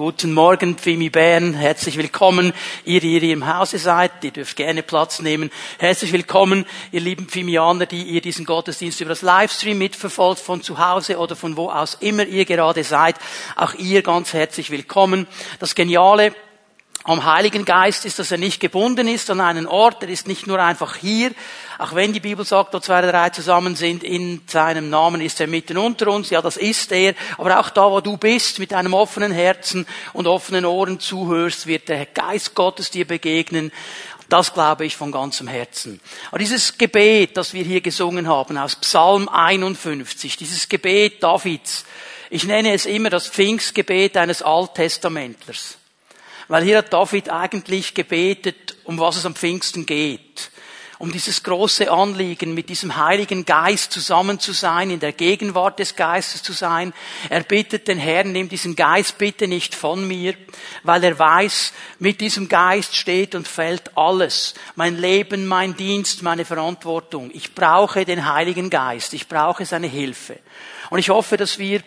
Guten Morgen, Pfimi Bern. Herzlich willkommen, ihr, die ihr im Hause seid. Ihr dürft gerne Platz nehmen. Herzlich willkommen, ihr lieben Pfimianer, die ihr diesen Gottesdienst über das Livestream mitverfolgt, von zu Hause oder von wo aus immer ihr gerade seid. Auch ihr ganz herzlich willkommen. Das Geniale am Heiligen Geist ist, dass er nicht gebunden ist an einen Ort, er ist nicht nur einfach hier, auch wenn die Bibel sagt, wo zwei oder drei zusammen sind, in seinem Namen ist er mitten unter uns, ja, das ist er, aber auch da, wo du bist, mit einem offenen Herzen und offenen Ohren zuhörst, wird der Geist Gottes dir begegnen. Das glaube ich von ganzem Herzen. Aber dieses Gebet, das wir hier gesungen haben, aus Psalm 51, dieses Gebet Davids, ich nenne es immer das Pfingstgebet eines Alttestamentlers. Weil hier hat David eigentlich gebetet, um was es am Pfingsten geht. Um dieses große Anliegen, mit diesem Heiligen Geist zusammen zu sein, in der Gegenwart des Geistes zu sein. Er bittet den Herrn, nimm diesen Geist bitte nicht von mir, weil er weiß, mit diesem Geist steht und fällt alles. Mein Leben, mein Dienst, meine Verantwortung. Ich brauche den Heiligen Geist. Ich brauche seine Hilfe. Und ich hoffe, dass wir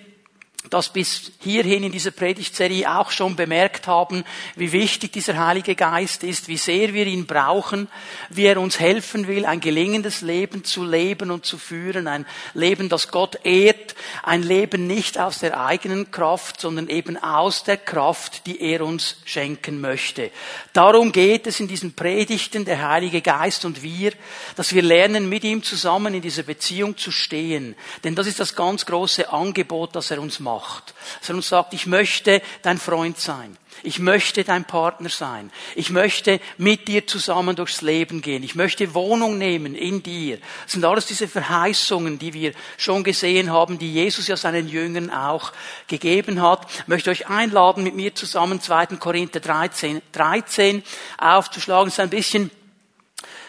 das bis hierhin in dieser Predigtserie auch schon bemerkt haben, wie wichtig dieser Heilige Geist ist, wie sehr wir ihn brauchen, wie er uns helfen will, ein gelingendes Leben zu leben und zu führen, ein Leben, das Gott ehrt, ein Leben nicht aus der eigenen Kraft, sondern eben aus der Kraft, die er uns schenken möchte. Darum geht es in diesen Predigten, der Heilige Geist und wir, dass wir lernen, mit ihm zusammen in dieser Beziehung zu stehen. Denn das ist das ganz große Angebot, das er uns macht macht, sondern sagt, ich möchte dein Freund sein. Ich möchte dein Partner sein. Ich möchte mit dir zusammen durchs Leben gehen. Ich möchte Wohnung nehmen in dir. Das sind alles diese Verheißungen, die wir schon gesehen haben, die Jesus ja seinen Jüngern auch gegeben hat. Ich möchte euch einladen, mit mir zusammen 2. Korinther 13, 13 aufzuschlagen. Das ist ein bisschen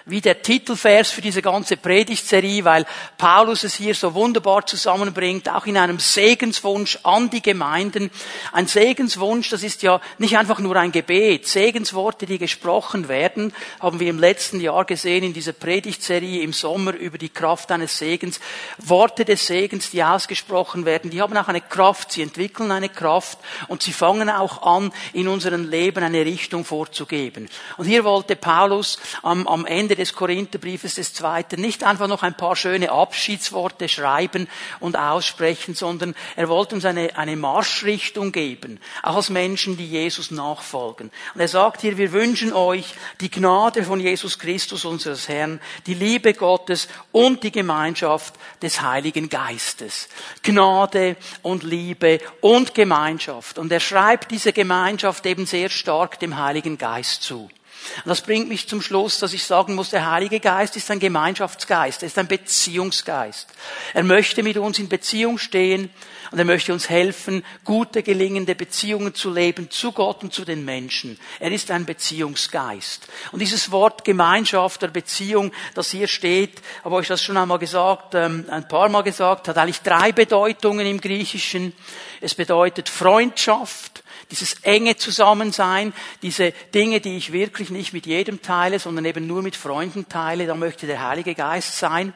wie der Titelvers für diese ganze Predigtserie, weil Paulus es hier so wunderbar zusammenbringt, auch in einem Segenswunsch an die Gemeinden. Ein Segenswunsch, das ist ja nicht einfach nur ein Gebet. Segensworte, die gesprochen werden, haben wir im letzten Jahr gesehen in dieser Predigtserie im Sommer über die Kraft eines Segens. Worte des Segens, die ausgesprochen werden, die haben auch eine Kraft, sie entwickeln eine Kraft und sie fangen auch an, in unserem Leben eine Richtung vorzugeben. Und hier wollte Paulus am, am Ende Ende des Korintherbriefes des Zweiten nicht einfach noch ein paar schöne Abschiedsworte schreiben und aussprechen, sondern er wollte uns eine, eine Marschrichtung geben, auch als Menschen, die Jesus nachfolgen. Und er sagt hier, wir wünschen euch die Gnade von Jesus Christus, unseres Herrn, die Liebe Gottes und die Gemeinschaft des Heiligen Geistes. Gnade und Liebe und Gemeinschaft. Und er schreibt diese Gemeinschaft eben sehr stark dem Heiligen Geist zu. Und das bringt mich zum Schluss, dass ich sagen muss, der Heilige Geist ist ein Gemeinschaftsgeist, er ist ein Beziehungsgeist. Er möchte mit uns in Beziehung stehen und er möchte uns helfen, gute, gelingende Beziehungen zu leben zu Gott und zu den Menschen. Er ist ein Beziehungsgeist. Und dieses Wort Gemeinschaft oder Beziehung, das hier steht, habe ich das schon einmal gesagt, ähm, ein paar Mal gesagt, hat eigentlich drei Bedeutungen im Griechischen. Es bedeutet Freundschaft, dieses enge Zusammensein, diese Dinge, die ich wirklich nicht mit jedem teile, sondern eben nur mit Freunden teile, da möchte der Heilige Geist sein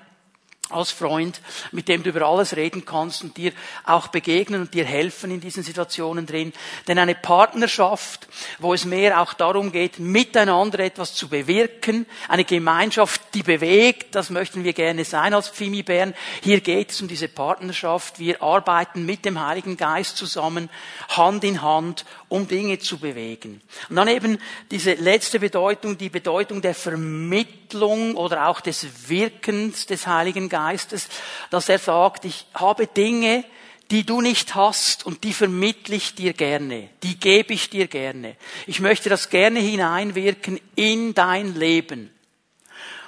als Freund, mit dem du über alles reden kannst und dir auch begegnen und dir helfen in diesen Situationen drin. Denn eine Partnerschaft, wo es mehr auch darum geht, miteinander etwas zu bewirken, eine Gemeinschaft, die bewegt, das möchten wir gerne sein als Pfimi-Bären. Hier geht es um diese Partnerschaft. Wir arbeiten mit dem Heiligen Geist zusammen, Hand in Hand, um Dinge zu bewegen. Und dann eben diese letzte Bedeutung, die Bedeutung der Vermittlung oder auch des Wirkens des Heiligen Geistes Geistes, dass er sagt, ich habe Dinge, die du nicht hast und die vermittle ich dir gerne, die gebe ich dir gerne. Ich möchte das gerne hineinwirken in dein Leben.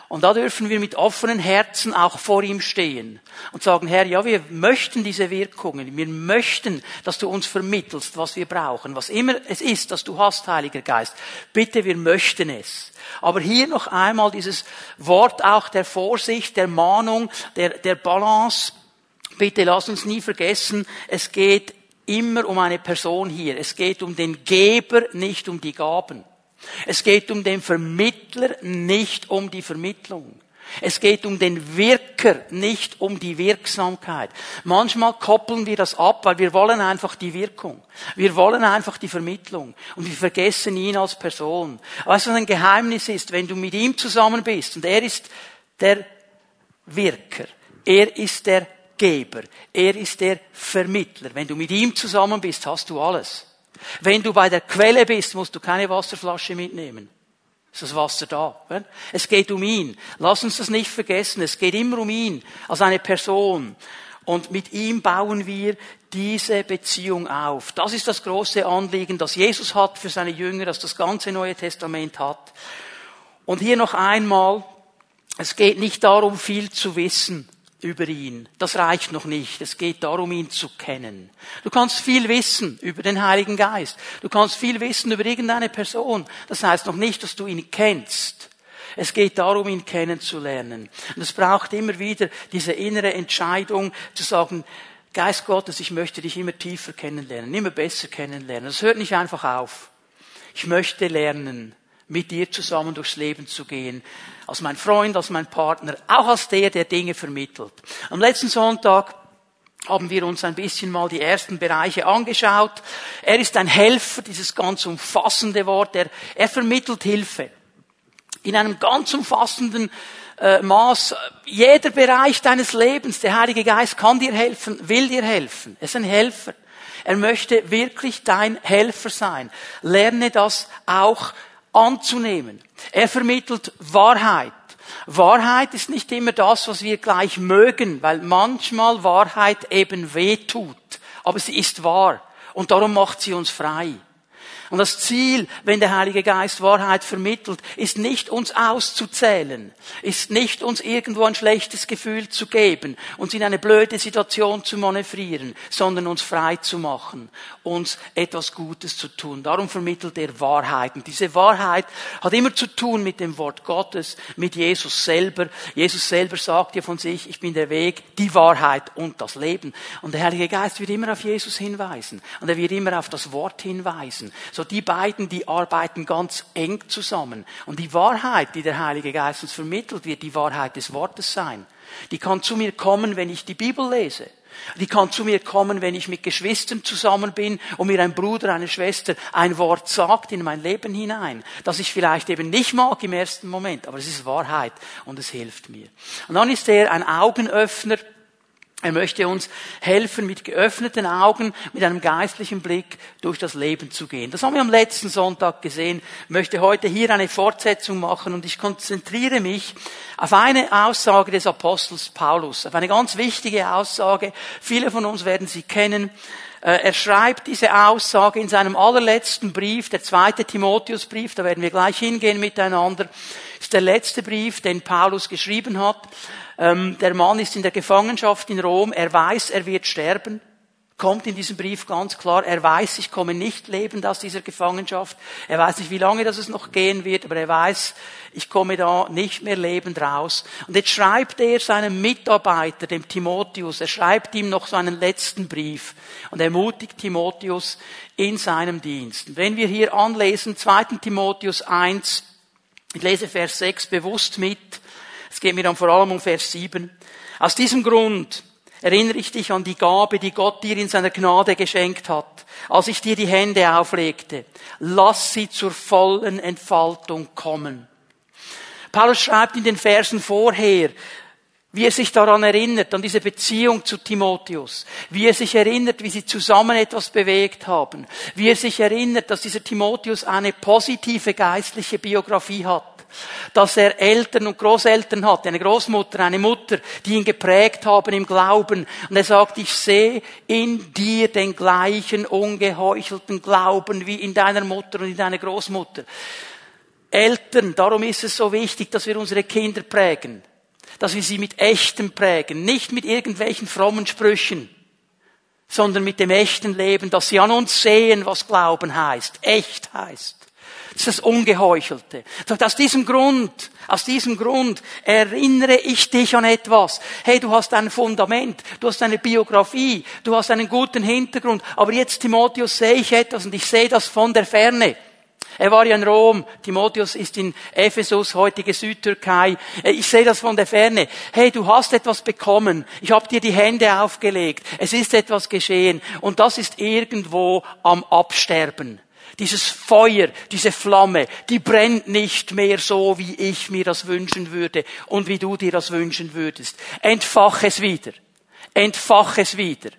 Und da dürfen wir mit offenen Herzen auch vor ihm stehen und sagen, Herr, ja, wir möchten diese Wirkungen, wir möchten, dass du uns vermittelst, was wir brauchen, was immer es ist, dass du hast, Heiliger Geist. Bitte, wir möchten es. Aber hier noch einmal dieses Wort auch der Vorsicht, der Mahnung, der, der Balance. Bitte lass uns nie vergessen, es geht immer um eine Person hier. Es geht um den Geber, nicht um die Gaben. Es geht um den Vermittler, nicht um die Vermittlung. Es geht um den Wirker nicht um die Wirksamkeit. Manchmal koppeln wir das ab, weil wir wollen einfach die Wirkung. Wir wollen einfach die Vermittlung. Und wir vergessen ihn als Person. Weißt du, was ein Geheimnis ist? Wenn du mit ihm zusammen bist und er ist der Wirker, er ist der Geber, er ist der Vermittler. Wenn du mit ihm zusammen bist, hast du alles. Wenn du bei der Quelle bist, musst du keine Wasserflasche mitnehmen. Ist das Wasser da? Es geht um ihn. Lass uns das nicht vergessen. Es geht immer um ihn als eine Person. Und mit ihm bauen wir diese Beziehung auf. Das ist das große Anliegen, das Jesus hat für seine Jünger, das das ganze Neue Testament hat. Und hier noch einmal, es geht nicht darum, viel zu wissen über ihn. Das reicht noch nicht. Es geht darum, ihn zu kennen. Du kannst viel wissen über den Heiligen Geist. Du kannst viel wissen über irgendeine Person. Das heißt noch nicht, dass du ihn kennst. Es geht darum, ihn kennenzulernen. Und es braucht immer wieder diese innere Entscheidung zu sagen, Geist Gottes, ich möchte dich immer tiefer kennenlernen, immer besser kennenlernen. Das hört nicht einfach auf. Ich möchte lernen, mit dir zusammen durchs Leben zu gehen. Als mein Freund, als mein Partner, auch als der, der Dinge vermittelt. Am letzten Sonntag haben wir uns ein bisschen mal die ersten Bereiche angeschaut. Er ist ein Helfer, dieses ganz umfassende Wort. Er, er vermittelt Hilfe. In einem ganz umfassenden äh, Maß. Jeder Bereich deines Lebens, der Heilige Geist kann dir helfen, will dir helfen. Er ist ein Helfer. Er möchte wirklich dein Helfer sein. Lerne das auch anzunehmen. Er vermittelt Wahrheit. Wahrheit ist nicht immer das, was wir gleich mögen, weil manchmal Wahrheit eben weh tut. Aber sie ist wahr. Und darum macht sie uns frei. Und das Ziel, wenn der Heilige Geist Wahrheit vermittelt, ist nicht uns auszuzählen, ist nicht uns irgendwo ein schlechtes Gefühl zu geben, uns in eine blöde Situation zu manövrieren, sondern uns frei zu machen, uns etwas Gutes zu tun. Darum vermittelt er Wahrheiten. Diese Wahrheit hat immer zu tun mit dem Wort Gottes, mit Jesus selber. Jesus selber sagt ja von sich, ich bin der Weg, die Wahrheit und das Leben. Und der Heilige Geist wird immer auf Jesus hinweisen. Und er wird immer auf das Wort hinweisen. So die beiden, die arbeiten ganz eng zusammen. Und die Wahrheit, die der Heilige Geist uns vermittelt, wird die Wahrheit des Wortes sein. Die kann zu mir kommen, wenn ich die Bibel lese. Die kann zu mir kommen, wenn ich mit Geschwistern zusammen bin und mir ein Bruder, eine Schwester ein Wort sagt in mein Leben hinein, das ich vielleicht eben nicht mag im ersten Moment, aber es ist Wahrheit und es hilft mir. Und dann ist er ein Augenöffner, er möchte uns helfen, mit geöffneten Augen, mit einem geistlichen Blick durch das Leben zu gehen. Das haben wir am letzten Sonntag gesehen. Ich möchte heute hier eine Fortsetzung machen und ich konzentriere mich auf eine Aussage des Apostels Paulus, auf eine ganz wichtige Aussage. Viele von uns werden sie kennen. Äh, er schreibt diese Aussage in seinem allerletzten Brief, der zweite Timotheusbrief, da werden wir gleich hingehen miteinander, ist der letzte Brief, den Paulus geschrieben hat. Ähm, der Mann ist in der Gefangenschaft in Rom. Er weiß, er wird sterben. Kommt in diesem Brief ganz klar. Er weiß, ich komme nicht lebend aus dieser Gefangenschaft. Er weiß nicht, wie lange das es noch gehen wird, aber er weiß, ich komme da nicht mehr lebend raus. Und jetzt schreibt er seinem Mitarbeiter, dem Timotheus, er schreibt ihm noch so einen letzten Brief und ermutigt Timotheus in seinem Dienst. Wenn wir hier anlesen, 2. Timotheus 1, ich lese Vers 6 bewusst mit, es geht mir dann vor allem um Vers 7. Aus diesem Grund erinnere ich dich an die Gabe, die Gott dir in seiner Gnade geschenkt hat, als ich dir die Hände auflegte. Lass sie zur vollen Entfaltung kommen. Paulus schreibt in den Versen vorher, wie er sich daran erinnert, an diese Beziehung zu Timotheus, wie er sich erinnert, wie sie zusammen etwas bewegt haben, wie er sich erinnert, dass dieser Timotheus eine positive geistliche Biografie hat, dass er Eltern und Großeltern hatte, eine Großmutter, eine Mutter, die ihn geprägt haben im Glauben. Und er sagt, ich sehe in dir den gleichen ungeheuchelten Glauben wie in deiner Mutter und in deiner Großmutter. Eltern, darum ist es so wichtig, dass wir unsere Kinder prägen, dass wir sie mit echtem prägen, nicht mit irgendwelchen frommen Sprüchen, sondern mit dem echten Leben, dass sie an uns sehen, was Glauben heißt, echt heißt. Das ist das Ungeheuchelte. Aus diesem Grund, aus diesem Grund erinnere ich dich an etwas. Hey, du hast ein Fundament, du hast eine Biografie, du hast einen guten Hintergrund, aber jetzt, Timotheus, sehe ich etwas und ich sehe das von der Ferne. Er war ja in Rom. Timotheus ist in Ephesus, heutige Südtürkei. Äh, ich sehe das von der Ferne. Hey, du hast etwas bekommen. Ich habe dir die Hände aufgelegt. Es ist etwas geschehen. Und das ist irgendwo am Absterben. Dieses Feuer, diese Flamme, die brennt nicht mehr so, wie ich mir das wünschen würde und wie du dir das wünschen würdest. Entfach es wieder. Entfach es wieder.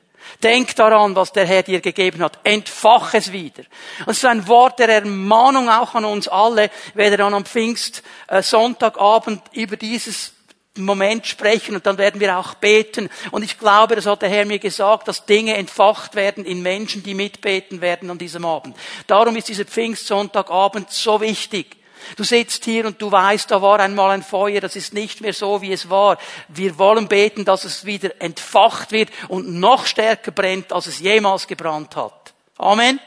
Denk daran, was der Herr dir gegeben hat. Entfach es wieder. Es ist ein Wort der Ermahnung auch an uns alle. Werde dann am Pfingst äh, Sonntagabend über dieses Moment sprechen und dann werden wir auch beten. Und ich glaube, das hat der Herr mir gesagt, dass Dinge entfacht werden in Menschen, die mitbeten werden an diesem Abend. Darum ist dieser Pfingstsonntagabend so wichtig. Du sitzt hier und du weißt, da war einmal ein Feuer, das ist nicht mehr so, wie es war. Wir wollen beten, dass es wieder entfacht wird und noch stärker brennt, als es jemals gebrannt hat. Amen.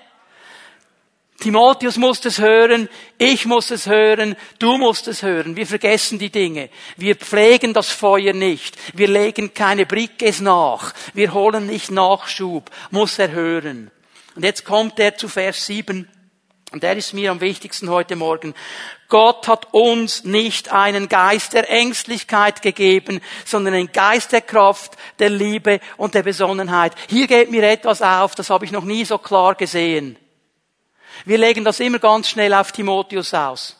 Timotheus muss es hören, ich muss es hören, du musst es hören. Wir vergessen die Dinge. Wir pflegen das Feuer nicht. Wir legen keine Brickes nach. Wir holen nicht Nachschub. Muss er hören. Und jetzt kommt er zu Vers 7. Und der ist mir am wichtigsten heute Morgen. Gott hat uns nicht einen Geist der Ängstlichkeit gegeben, sondern einen Geist der Kraft, der Liebe und der Besonnenheit. Hier geht mir etwas auf, das habe ich noch nie so klar gesehen. Wir legen das immer ganz schnell auf Timotheus aus.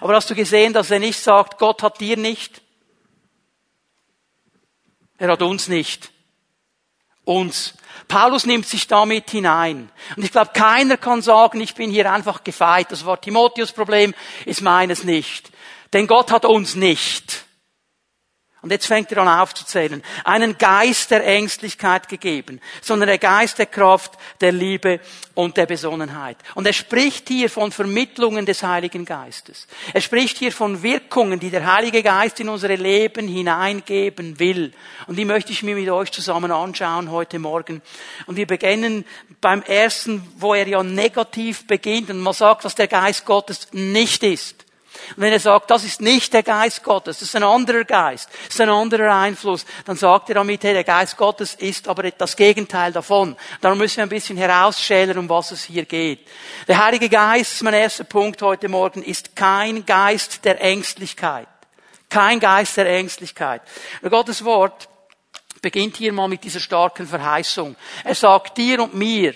Aber hast du gesehen, dass er nicht sagt, Gott hat dir nicht? Er hat uns nicht. Uns. Paulus nimmt sich damit hinein. Und ich glaube, keiner kann sagen, ich bin hier einfach gefeit. Das war Timotheus Problem, ist meines nicht. Denn Gott hat uns nicht. Und jetzt fängt er an aufzuzählen. Einen Geist der Ängstlichkeit gegeben, sondern der Geist der Kraft, der Liebe und der Besonnenheit. Und er spricht hier von Vermittlungen des Heiligen Geistes. Er spricht hier von Wirkungen, die der Heilige Geist in unsere Leben hineingeben will. Und die möchte ich mir mit euch zusammen anschauen heute Morgen. Und wir beginnen beim ersten, wo er ja negativ beginnt und man sagt, dass der Geist Gottes nicht ist. Und wenn er sagt, das ist nicht der Geist Gottes, das ist ein anderer Geist, das ist ein anderer Einfluss, dann sagt er damit, hey, der Geist Gottes ist aber das Gegenteil davon. Darum müssen wir ein bisschen herausschälen, um was es hier geht. Der Heilige Geist, mein erster Punkt heute Morgen, ist kein Geist der Ängstlichkeit. Kein Geist der Ängstlichkeit. Gottes Wort beginnt hier mal mit dieser starken Verheißung. Er sagt dir und mir,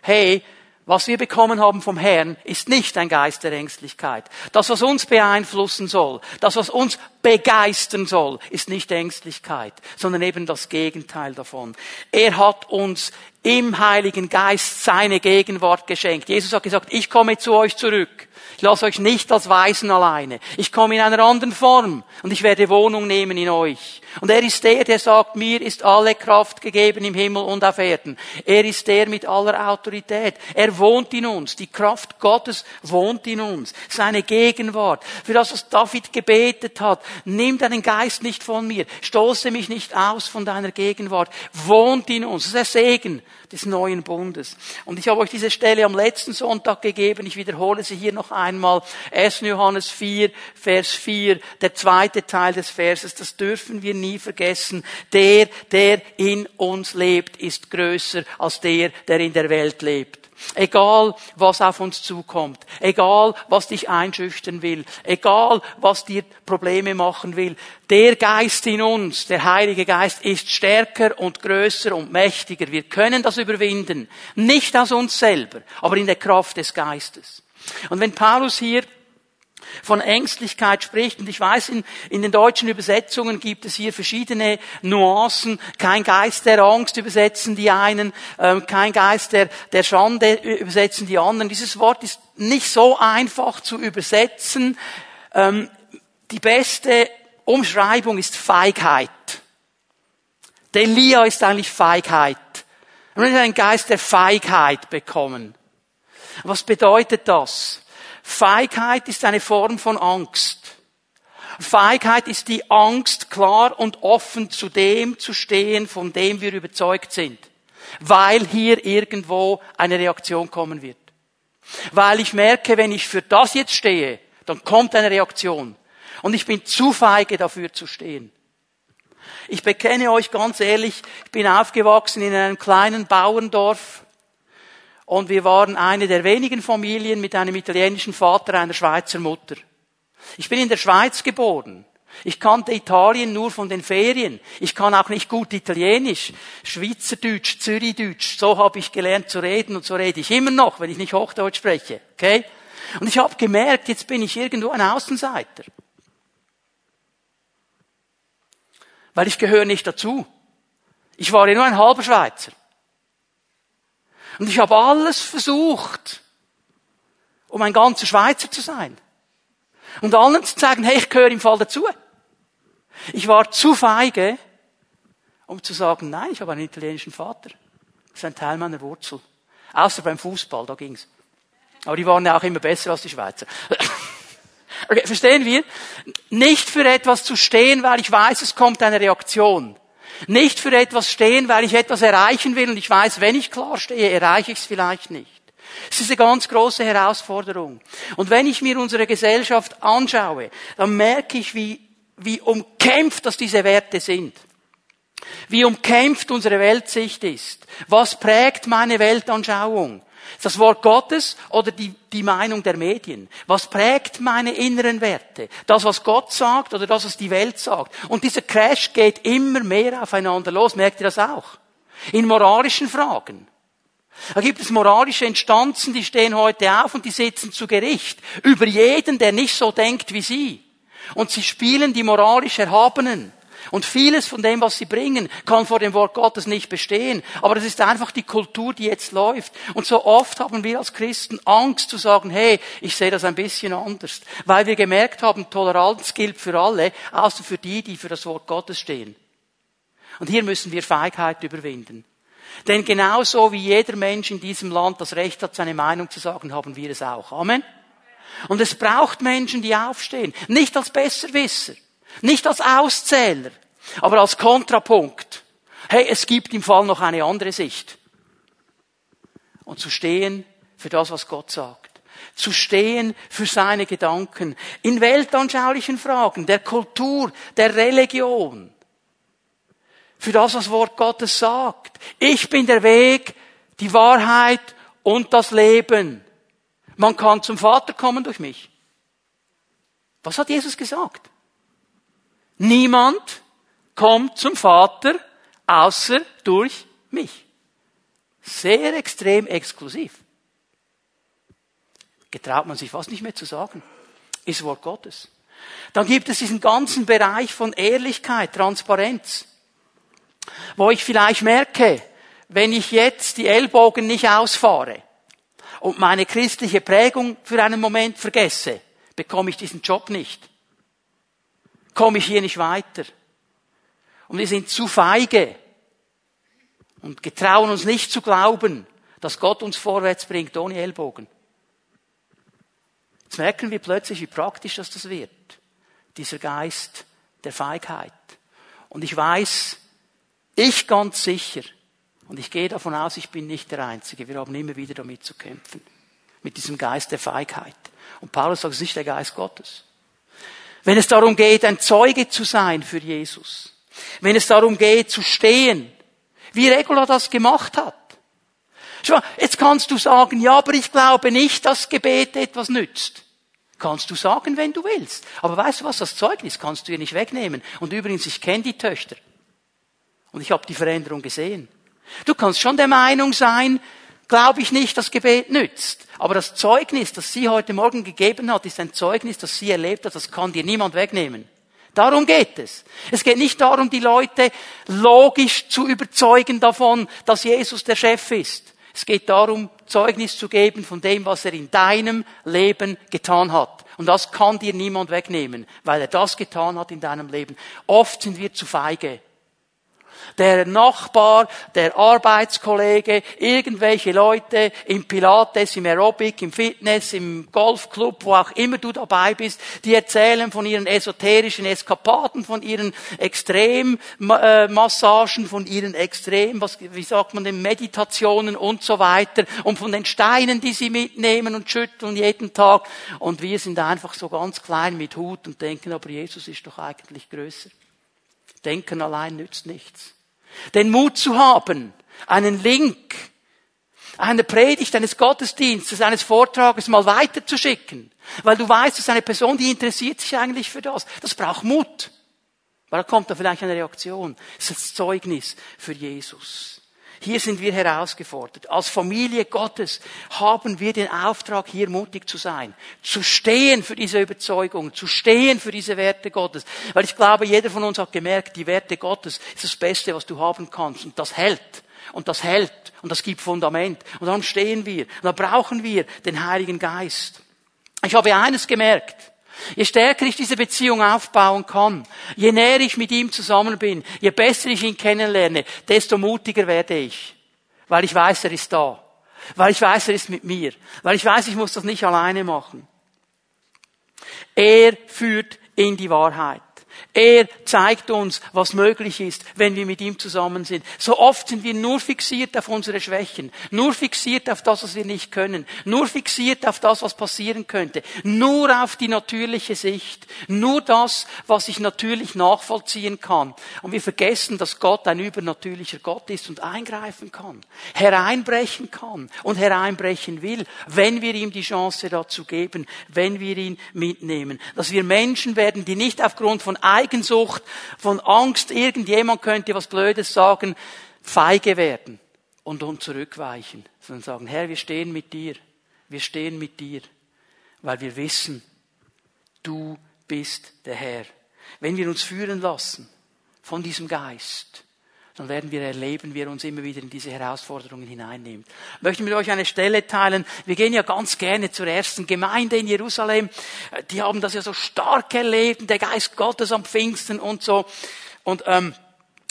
hey, was wir bekommen haben vom Herrn, ist nicht ein Geist der Ängstlichkeit. Das, was uns beeinflussen soll, das, was uns begeistern soll, ist nicht Ängstlichkeit, sondern eben das Gegenteil davon. Er hat uns im Heiligen Geist seine Gegenwart geschenkt. Jesus hat gesagt, ich komme zu euch zurück. Ich lasse euch nicht als Weisen alleine. Ich komme in einer anderen Form und ich werde Wohnung nehmen in euch. Und er ist der, der sagt, mir ist alle Kraft gegeben im Himmel und auf Erden. Er ist der mit aller Autorität. Er wohnt in uns. Die Kraft Gottes wohnt in uns. Seine Gegenwart. Für das, was David gebetet hat. Nimm deinen Geist nicht von mir. Stoße mich nicht aus von deiner Gegenwart. Wohnt in uns. Das ist der Segen des neuen Bundes. Und ich habe euch diese Stelle am letzten Sonntag gegeben. Ich wiederhole sie hier noch einmal. 1. Johannes 4, Vers 4, der zweite Teil des Verses. Das dürfen wir nie vergessen. Der, der in uns lebt, ist größer als der, der in der Welt lebt. Egal, was auf uns zukommt, egal, was dich einschüchtern will, egal, was dir Probleme machen will, der Geist in uns, der Heilige Geist, ist stärker und größer und mächtiger. Wir können das überwinden. Nicht aus uns selber, aber in der Kraft des Geistes. Und wenn Paulus hier von Ängstlichkeit spricht. Und ich weiß, in, in den deutschen Übersetzungen gibt es hier verschiedene Nuancen. Kein Geist der Angst übersetzen die einen, ähm, kein Geist der, der Schande übersetzen die anderen. Dieses Wort ist nicht so einfach zu übersetzen. Ähm, die beste Umschreibung ist Feigheit. Delia ist eigentlich Feigheit. Und einen Geist der Feigheit bekommen. Was bedeutet das? Feigheit ist eine Form von Angst. Feigheit ist die Angst, klar und offen zu dem zu stehen, von dem wir überzeugt sind. Weil hier irgendwo eine Reaktion kommen wird. Weil ich merke, wenn ich für das jetzt stehe, dann kommt eine Reaktion. Und ich bin zu feige dafür zu stehen. Ich bekenne euch ganz ehrlich, ich bin aufgewachsen in einem kleinen Bauerndorf und wir waren eine der wenigen Familien mit einem italienischen Vater, einer Schweizer Mutter. Ich bin in der Schweiz geboren. Ich kannte Italien nur von den Ferien. Ich kann auch nicht gut Italienisch, Schweizerdeutsch, Zürichdeutsch. So habe ich gelernt zu reden und so rede ich immer noch, wenn ich nicht Hochdeutsch spreche. Okay? Und ich habe gemerkt, jetzt bin ich irgendwo ein Außenseiter. Weil ich gehöre nicht dazu. Ich war ja nur ein halber Schweizer. Und ich habe alles versucht, um ein ganzer Schweizer zu sein. Und allen zu sagen, hey, ich gehöre im Fall dazu. Ich war zu feige, um zu sagen, nein, ich habe einen italienischen Vater. Das ist ein Teil meiner Wurzel. Außer beim Fußball, da ging's. Aber die waren ja auch immer besser als die Schweizer. Okay, verstehen wir? Nicht für etwas zu stehen, weil ich weiß, es kommt eine Reaktion. Nicht für etwas stehen, weil ich etwas erreichen will und ich weiß, wenn ich klar stehe, erreiche ich es vielleicht nicht. Es ist eine ganz große Herausforderung. Und wenn ich mir unsere Gesellschaft anschaue, dann merke ich, wie, wie umkämpft das diese Werte sind. Wie umkämpft unsere Weltsicht ist. Was prägt meine Weltanschauung? Das Wort Gottes oder die, die Meinung der Medien? Was prägt meine inneren Werte? Das, was Gott sagt oder das, was die Welt sagt? Und dieser Crash geht immer mehr aufeinander los. Merkt ihr das auch? In moralischen Fragen. Da gibt es moralische Instanzen, die stehen heute auf und die sitzen zu Gericht über jeden, der nicht so denkt wie sie. Und sie spielen die moralisch Erhabenen. Und vieles von dem, was sie bringen, kann vor dem Wort Gottes nicht bestehen. Aber es ist einfach die Kultur, die jetzt läuft. Und so oft haben wir als Christen Angst zu sagen, hey, ich sehe das ein bisschen anders. Weil wir gemerkt haben, Toleranz gilt für alle, außer für die, die für das Wort Gottes stehen. Und hier müssen wir Feigheit überwinden. Denn genauso wie jeder Mensch in diesem Land das Recht hat, seine Meinung zu sagen, haben wir es auch. Amen. Und es braucht Menschen, die aufstehen. Nicht als Besserwisser, nicht als Auszähler, aber als Kontrapunkt. Hey, es gibt im Fall noch eine andere Sicht. Und zu stehen für das, was Gott sagt. Zu stehen für seine Gedanken. In weltanschaulichen Fragen, der Kultur, der Religion. Für das, was Wort Gottes sagt. Ich bin der Weg, die Wahrheit und das Leben. Man kann zum Vater kommen durch mich. Was hat Jesus gesagt? Niemand kommt zum Vater außer durch mich. Sehr extrem exklusiv. Getraut man sich fast nicht mehr zu sagen. Ist Wort Gottes. Dann gibt es diesen ganzen Bereich von Ehrlichkeit, Transparenz, wo ich vielleicht merke, wenn ich jetzt die Ellbogen nicht ausfahre und meine christliche Prägung für einen Moment vergesse, bekomme ich diesen Job nicht komme ich hier nicht weiter. Und wir sind zu feige und getrauen uns nicht zu glauben, dass Gott uns vorwärts bringt ohne Ellbogen. Jetzt merken wir plötzlich, wie praktisch das, das wird. Dieser Geist der Feigheit. Und ich weiß, ich ganz sicher, und ich gehe davon aus, ich bin nicht der Einzige, wir haben immer wieder damit zu kämpfen. Mit diesem Geist der Feigheit. Und Paulus sagt, es ist nicht der Geist Gottes. Wenn es darum geht, ein Zeuge zu sein für Jesus. Wenn es darum geht, zu stehen. Wie Regula das gemacht hat. Jetzt kannst du sagen, ja, aber ich glaube nicht, dass Gebet etwas nützt. Kannst du sagen, wenn du willst. Aber weißt du was, das Zeugnis kannst du ihr nicht wegnehmen. Und übrigens, ich kenne die Töchter. Und ich habe die Veränderung gesehen. Du kannst schon der Meinung sein, glaube ich nicht, dass Gebet nützt. Aber das Zeugnis, das sie heute Morgen gegeben hat, ist ein Zeugnis, das sie erlebt hat, das kann dir niemand wegnehmen. Darum geht es. Es geht nicht darum, die Leute logisch zu überzeugen davon, dass Jesus der Chef ist. Es geht darum, Zeugnis zu geben von dem, was er in deinem Leben getan hat. Und das kann dir niemand wegnehmen, weil er das getan hat in deinem Leben. Oft sind wir zu feige der Nachbar, der Arbeitskollege, irgendwelche Leute im Pilates, im Aerobic, im Fitness, im Golfclub, wo auch immer du dabei bist, die erzählen von ihren esoterischen Eskapaden, von ihren Extremmassagen, von ihren Extrem, was, wie sagt man, den Meditationen und so weiter und von den Steinen, die sie mitnehmen und schütteln jeden Tag. Und wir sind einfach so ganz klein mit Hut und denken, aber Jesus ist doch eigentlich größer. Denken allein nützt nichts. Den Mut zu haben, einen Link eine Predigt, eines Gottesdienstes, eines Vortrages mal weiterzuschicken. Weil du weißt, dass eine Person, die interessiert sich eigentlich für das. Das braucht Mut. Weil da kommt da vielleicht eine Reaktion. Das ist das Zeugnis für Jesus. Hier sind wir herausgefordert. Als Familie Gottes haben wir den Auftrag, hier mutig zu sein, zu stehen für diese Überzeugung, zu stehen für diese Werte Gottes. Weil ich glaube, jeder von uns hat gemerkt, die Werte Gottes ist das Beste, was du haben kannst. Und das hält. Und das hält. Und das gibt Fundament. Und darum stehen wir. Und da brauchen wir den Heiligen Geist. Ich habe eines gemerkt. Je stärker ich diese Beziehung aufbauen kann, je näher ich mit ihm zusammen bin, je besser ich ihn kennenlerne, desto mutiger werde ich. Weil ich weiß, er ist da. Weil ich weiß, er ist mit mir. Weil ich weiß, ich muss das nicht alleine machen. Er führt in die Wahrheit. Er zeigt uns, was möglich ist, wenn wir mit ihm zusammen sind. So oft sind wir nur fixiert auf unsere Schwächen, nur fixiert auf das, was wir nicht können, nur fixiert auf das, was passieren könnte, nur auf die natürliche Sicht, nur das, was ich natürlich nachvollziehen kann. Und wir vergessen, dass Gott ein übernatürlicher Gott ist und eingreifen kann, hereinbrechen kann und hereinbrechen will, wenn wir ihm die Chance dazu geben, wenn wir ihn mitnehmen. Dass wir Menschen werden, die nicht aufgrund von Eigensucht, von Angst, irgendjemand könnte was Blödes sagen, feige werden und uns zurückweichen, sondern sagen, Herr, wir stehen mit dir, wir stehen mit dir, weil wir wissen, du bist der Herr. Wenn wir uns führen lassen von diesem Geist, dann werden wir erleben, wie er uns immer wieder in diese Herausforderungen hineinnimmt. Ich möchte mit euch eine Stelle teilen. Wir gehen ja ganz gerne zur ersten Gemeinde in Jerusalem. Die haben das ja so stark erlebt, der Geist Gottes am Pfingsten und so. Und ähm,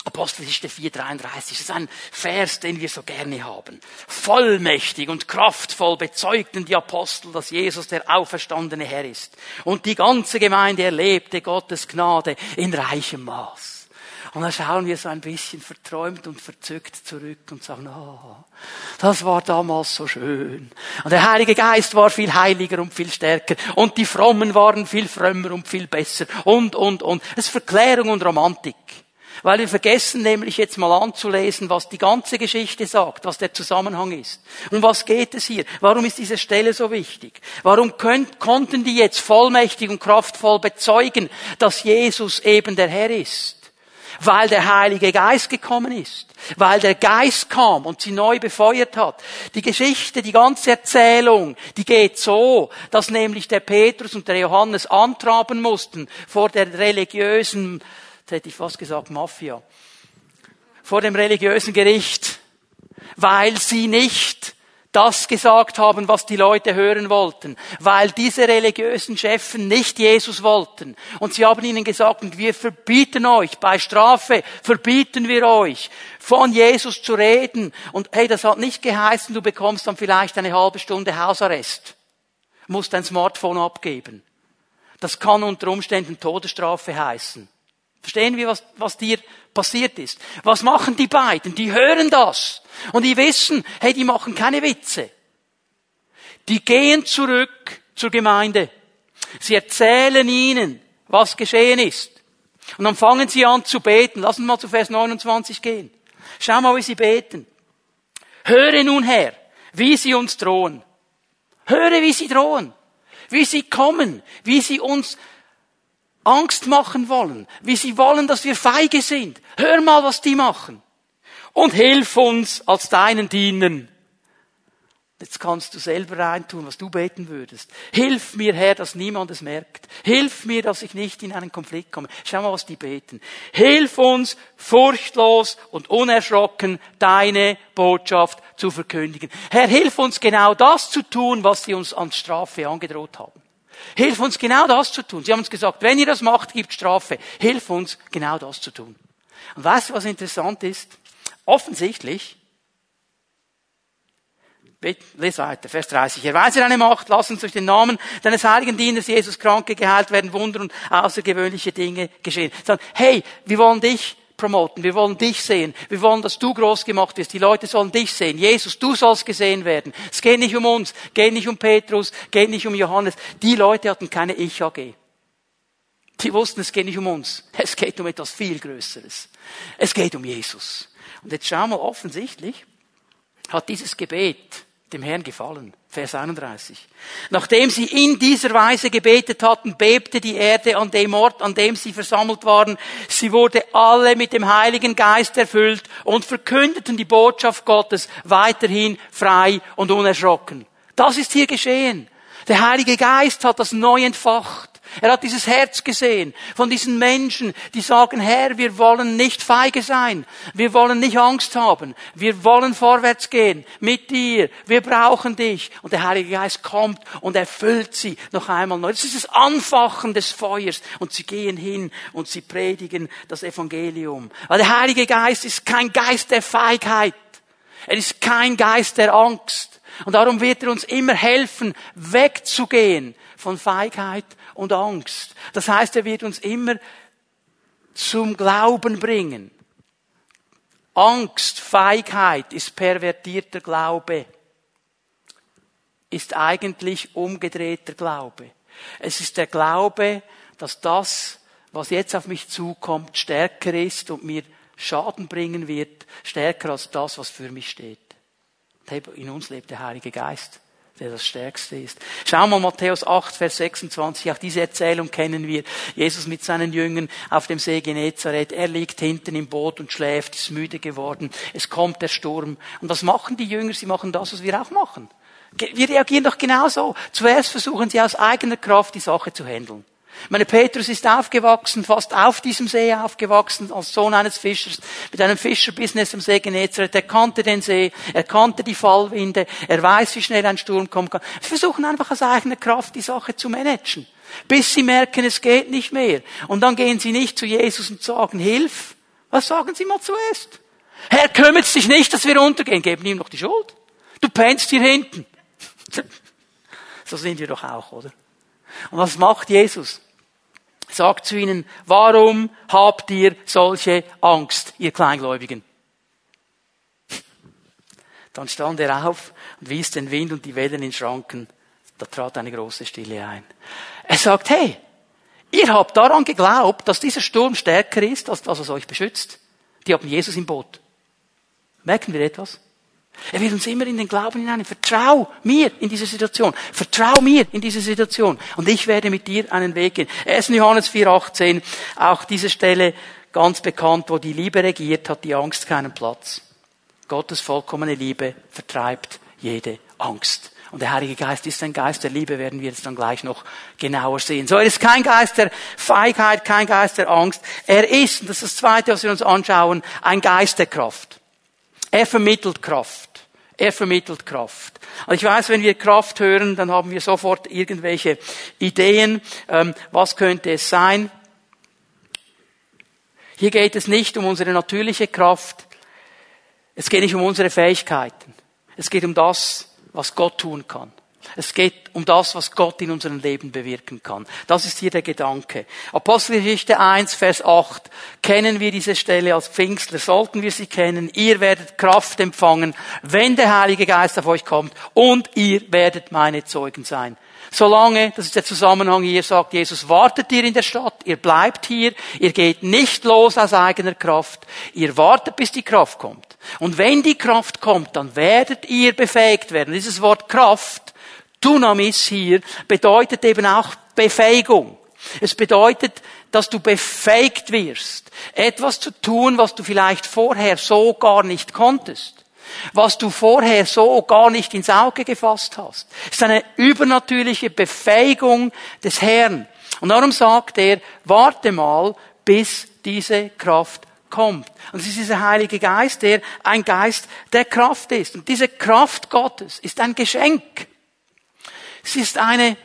Apostelgeschichte 4,33, das ist ein Vers, den wir so gerne haben. Vollmächtig und kraftvoll bezeugten die Apostel, dass Jesus der auferstandene Herr ist. Und die ganze Gemeinde erlebte Gottes Gnade in reichem Maß. Und dann schauen wir so ein bisschen verträumt und verzückt zurück und sagen, oh, das war damals so schön. Und der Heilige Geist war viel heiliger und viel stärker. Und die Frommen waren viel frömmer und viel besser. Und, und, und. Es ist Verklärung und Romantik. Weil wir vergessen nämlich jetzt mal anzulesen, was die ganze Geschichte sagt, was der Zusammenhang ist. Um was geht es hier? Warum ist diese Stelle so wichtig? Warum könnt, konnten die jetzt vollmächtig und kraftvoll bezeugen, dass Jesus eben der Herr ist? Weil der Heilige Geist gekommen ist, weil der Geist kam und sie neu befeuert hat. Die Geschichte, die ganze Erzählung, die geht so, dass nämlich der Petrus und der Johannes antraben mussten vor der religiösen, jetzt hätte ich fast gesagt Mafia, vor dem religiösen Gericht, weil sie nicht das gesagt haben, was die Leute hören wollten, weil diese religiösen Chefen nicht Jesus wollten. Und sie haben ihnen gesagt, wir verbieten euch, bei Strafe verbieten wir euch, von Jesus zu reden. Und hey, das hat nicht geheißen, du bekommst dann vielleicht eine halbe Stunde Hausarrest, musst dein Smartphone abgeben. Das kann unter Umständen Todesstrafe heißen. Verstehen wir, was, was dir passiert ist? Was machen die beiden? Die hören das. Und die wissen, hey, die machen keine Witze. Die gehen zurück zur Gemeinde. Sie erzählen ihnen, was geschehen ist. Und dann fangen sie an zu beten. Lass uns mal zu Vers 29 gehen. Schau mal, wie sie beten. Höre nun her, wie sie uns drohen. Höre, wie sie drohen. Wie sie kommen. Wie sie uns Angst machen wollen, wie sie wollen, dass wir feige sind. Hör mal, was die machen. Und hilf uns als deinen Dienern. Jetzt kannst du selber reintun, was du beten würdest. Hilf mir, Herr, dass niemand es merkt. Hilf mir, dass ich nicht in einen Konflikt komme. Schau mal, was die beten. Hilf uns, furchtlos und unerschrocken deine Botschaft zu verkündigen. Herr, hilf uns genau das zu tun, was sie uns an Strafe angedroht haben. Hilf uns genau das zu tun. Sie haben uns gesagt, wenn ihr das macht, gibt Strafe. Hilf uns genau das zu tun. Und weißt du, was interessant ist? Offensichtlich, Les weiter, Vers 30. Erweise deine Macht, lass uns durch den Namen deines heiligen Dieners Jesus Kranke geheilt werden, Wunder und außergewöhnliche Dinge geschehen. Sagen, hey, wir wollen dich promoten. Wir wollen dich sehen. Wir wollen, dass du groß gemacht wirst. Die Leute sollen dich sehen. Jesus, du sollst gesehen werden. Es geht nicht um uns, geht nicht um Petrus, geht nicht um Johannes. Die Leute hatten keine Ich-AG. Die wussten, es geht nicht um uns. Es geht um etwas viel Größeres. Es geht um Jesus. Und jetzt schauen wir offensichtlich, hat dieses Gebet dem Herrn gefallen. Vers 31. Nachdem sie in dieser Weise gebetet hatten, bebte die Erde an dem Ort, an dem sie versammelt waren. Sie wurde alle mit dem Heiligen Geist erfüllt und verkündeten die Botschaft Gottes weiterhin frei und unerschrocken. Das ist hier geschehen. Der Heilige Geist hat das neu entfacht. Er hat dieses Herz gesehen von diesen Menschen, die sagen, Herr, wir wollen nicht feige sein. Wir wollen nicht Angst haben. Wir wollen vorwärts gehen mit dir. Wir brauchen dich. Und der Heilige Geist kommt und erfüllt sie noch einmal neu. Das ist das Anfachen des Feuers. Und sie gehen hin und sie predigen das Evangelium. Weil der Heilige Geist ist kein Geist der Feigheit. Er ist kein Geist der Angst. Und darum wird er uns immer helfen, wegzugehen von Feigheit und Angst. Das heißt, er wird uns immer zum Glauben bringen. Angst, Feigheit ist pervertierter Glaube, ist eigentlich umgedrehter Glaube. Es ist der Glaube, dass das, was jetzt auf mich zukommt, stärker ist und mir Schaden bringen wird, stärker als das, was für mich steht. In uns lebt der Heilige Geist der das Stärkste ist. Schau mal Matthäus 8, Vers 26, auch diese Erzählung kennen wir. Jesus mit seinen Jüngern auf dem See Genezareth, er liegt hinten im Boot und schläft, ist müde geworden, es kommt der Sturm. Und was machen die Jünger? Sie machen das, was wir auch machen. Wir reagieren doch genauso. Zuerst versuchen sie aus eigener Kraft die Sache zu handeln. Meine Petrus ist aufgewachsen, fast auf diesem See aufgewachsen, als Sohn eines Fischers, mit einem Fischerbusiness am See Genezareth. Er kannte den See, er kannte die Fallwinde, er weiß, wie schnell ein Sturm kommen kann. Sie versuchen einfach aus eigener Kraft die Sache zu managen. Bis sie merken, es geht nicht mehr. Und dann gehen sie nicht zu Jesus und sagen, Hilf. Was sagen sie mal zuerst? Herr, kümmert sich nicht, dass wir untergehen. Geben ihm noch die Schuld. Du pennst hier hinten. So sind wir doch auch, oder? Und was macht Jesus? Sagt zu ihnen, warum habt ihr solche Angst, ihr Kleingläubigen? Dann stand er auf und wies den Wind und die Wellen in Schranken. Da trat eine große Stille ein. Er sagt, hey, ihr habt daran geglaubt, dass dieser Sturm stärker ist, als das, was euch beschützt. Die haben Jesus im Boot. Merken wir etwas? Er will uns immer in den Glauben hinein. Vertrau mir in dieser Situation. Vertrau mir in dieser Situation. Und ich werde mit dir einen Weg gehen. 1. Johannes 4,18, auch diese Stelle ganz bekannt, wo die Liebe regiert, hat die Angst keinen Platz. Gottes vollkommene Liebe vertreibt jede Angst. Und der Heilige Geist ist ein Geist der Liebe, werden wir jetzt dann gleich noch genauer sehen. So, er ist kein Geist der Feigheit, kein Geist der Angst. Er ist, und das ist das Zweite, was wir uns anschauen, ein Geist der Kraft. Er vermittelt Kraft. Er vermittelt Kraft. Und ich weiß, wenn wir Kraft hören, dann haben wir sofort irgendwelche Ideen. Ähm, was könnte es sein? Hier geht es nicht um unsere natürliche Kraft. Es geht nicht um unsere Fähigkeiten. Es geht um das, was Gott tun kann. Es geht um das, was Gott in unserem Leben bewirken kann. Das ist hier der Gedanke. Apostelgeschichte 1, Vers 8. Kennen wir diese Stelle als Pfingstler? Sollten wir sie kennen? Ihr werdet Kraft empfangen, wenn der Heilige Geist auf euch kommt und ihr werdet meine Zeugen sein. Solange, das ist der Zusammenhang hier, sagt Jesus, wartet ihr in der Stadt, ihr bleibt hier, ihr geht nicht los aus eigener Kraft, ihr wartet, bis die Kraft kommt. Und wenn die Kraft kommt, dann werdet ihr befähigt werden. Dieses Wort Kraft Dunamis hier bedeutet eben auch Befähigung. Es bedeutet, dass du befähigt wirst, etwas zu tun, was du vielleicht vorher so gar nicht konntest, was du vorher so gar nicht ins Auge gefasst hast. Es ist eine übernatürliche Befähigung des Herrn. Und darum sagt er, warte mal, bis diese Kraft kommt. Und es ist dieser Heilige Geist, der ein Geist der Kraft ist. Und diese Kraft Gottes ist ein Geschenk. Es ist eine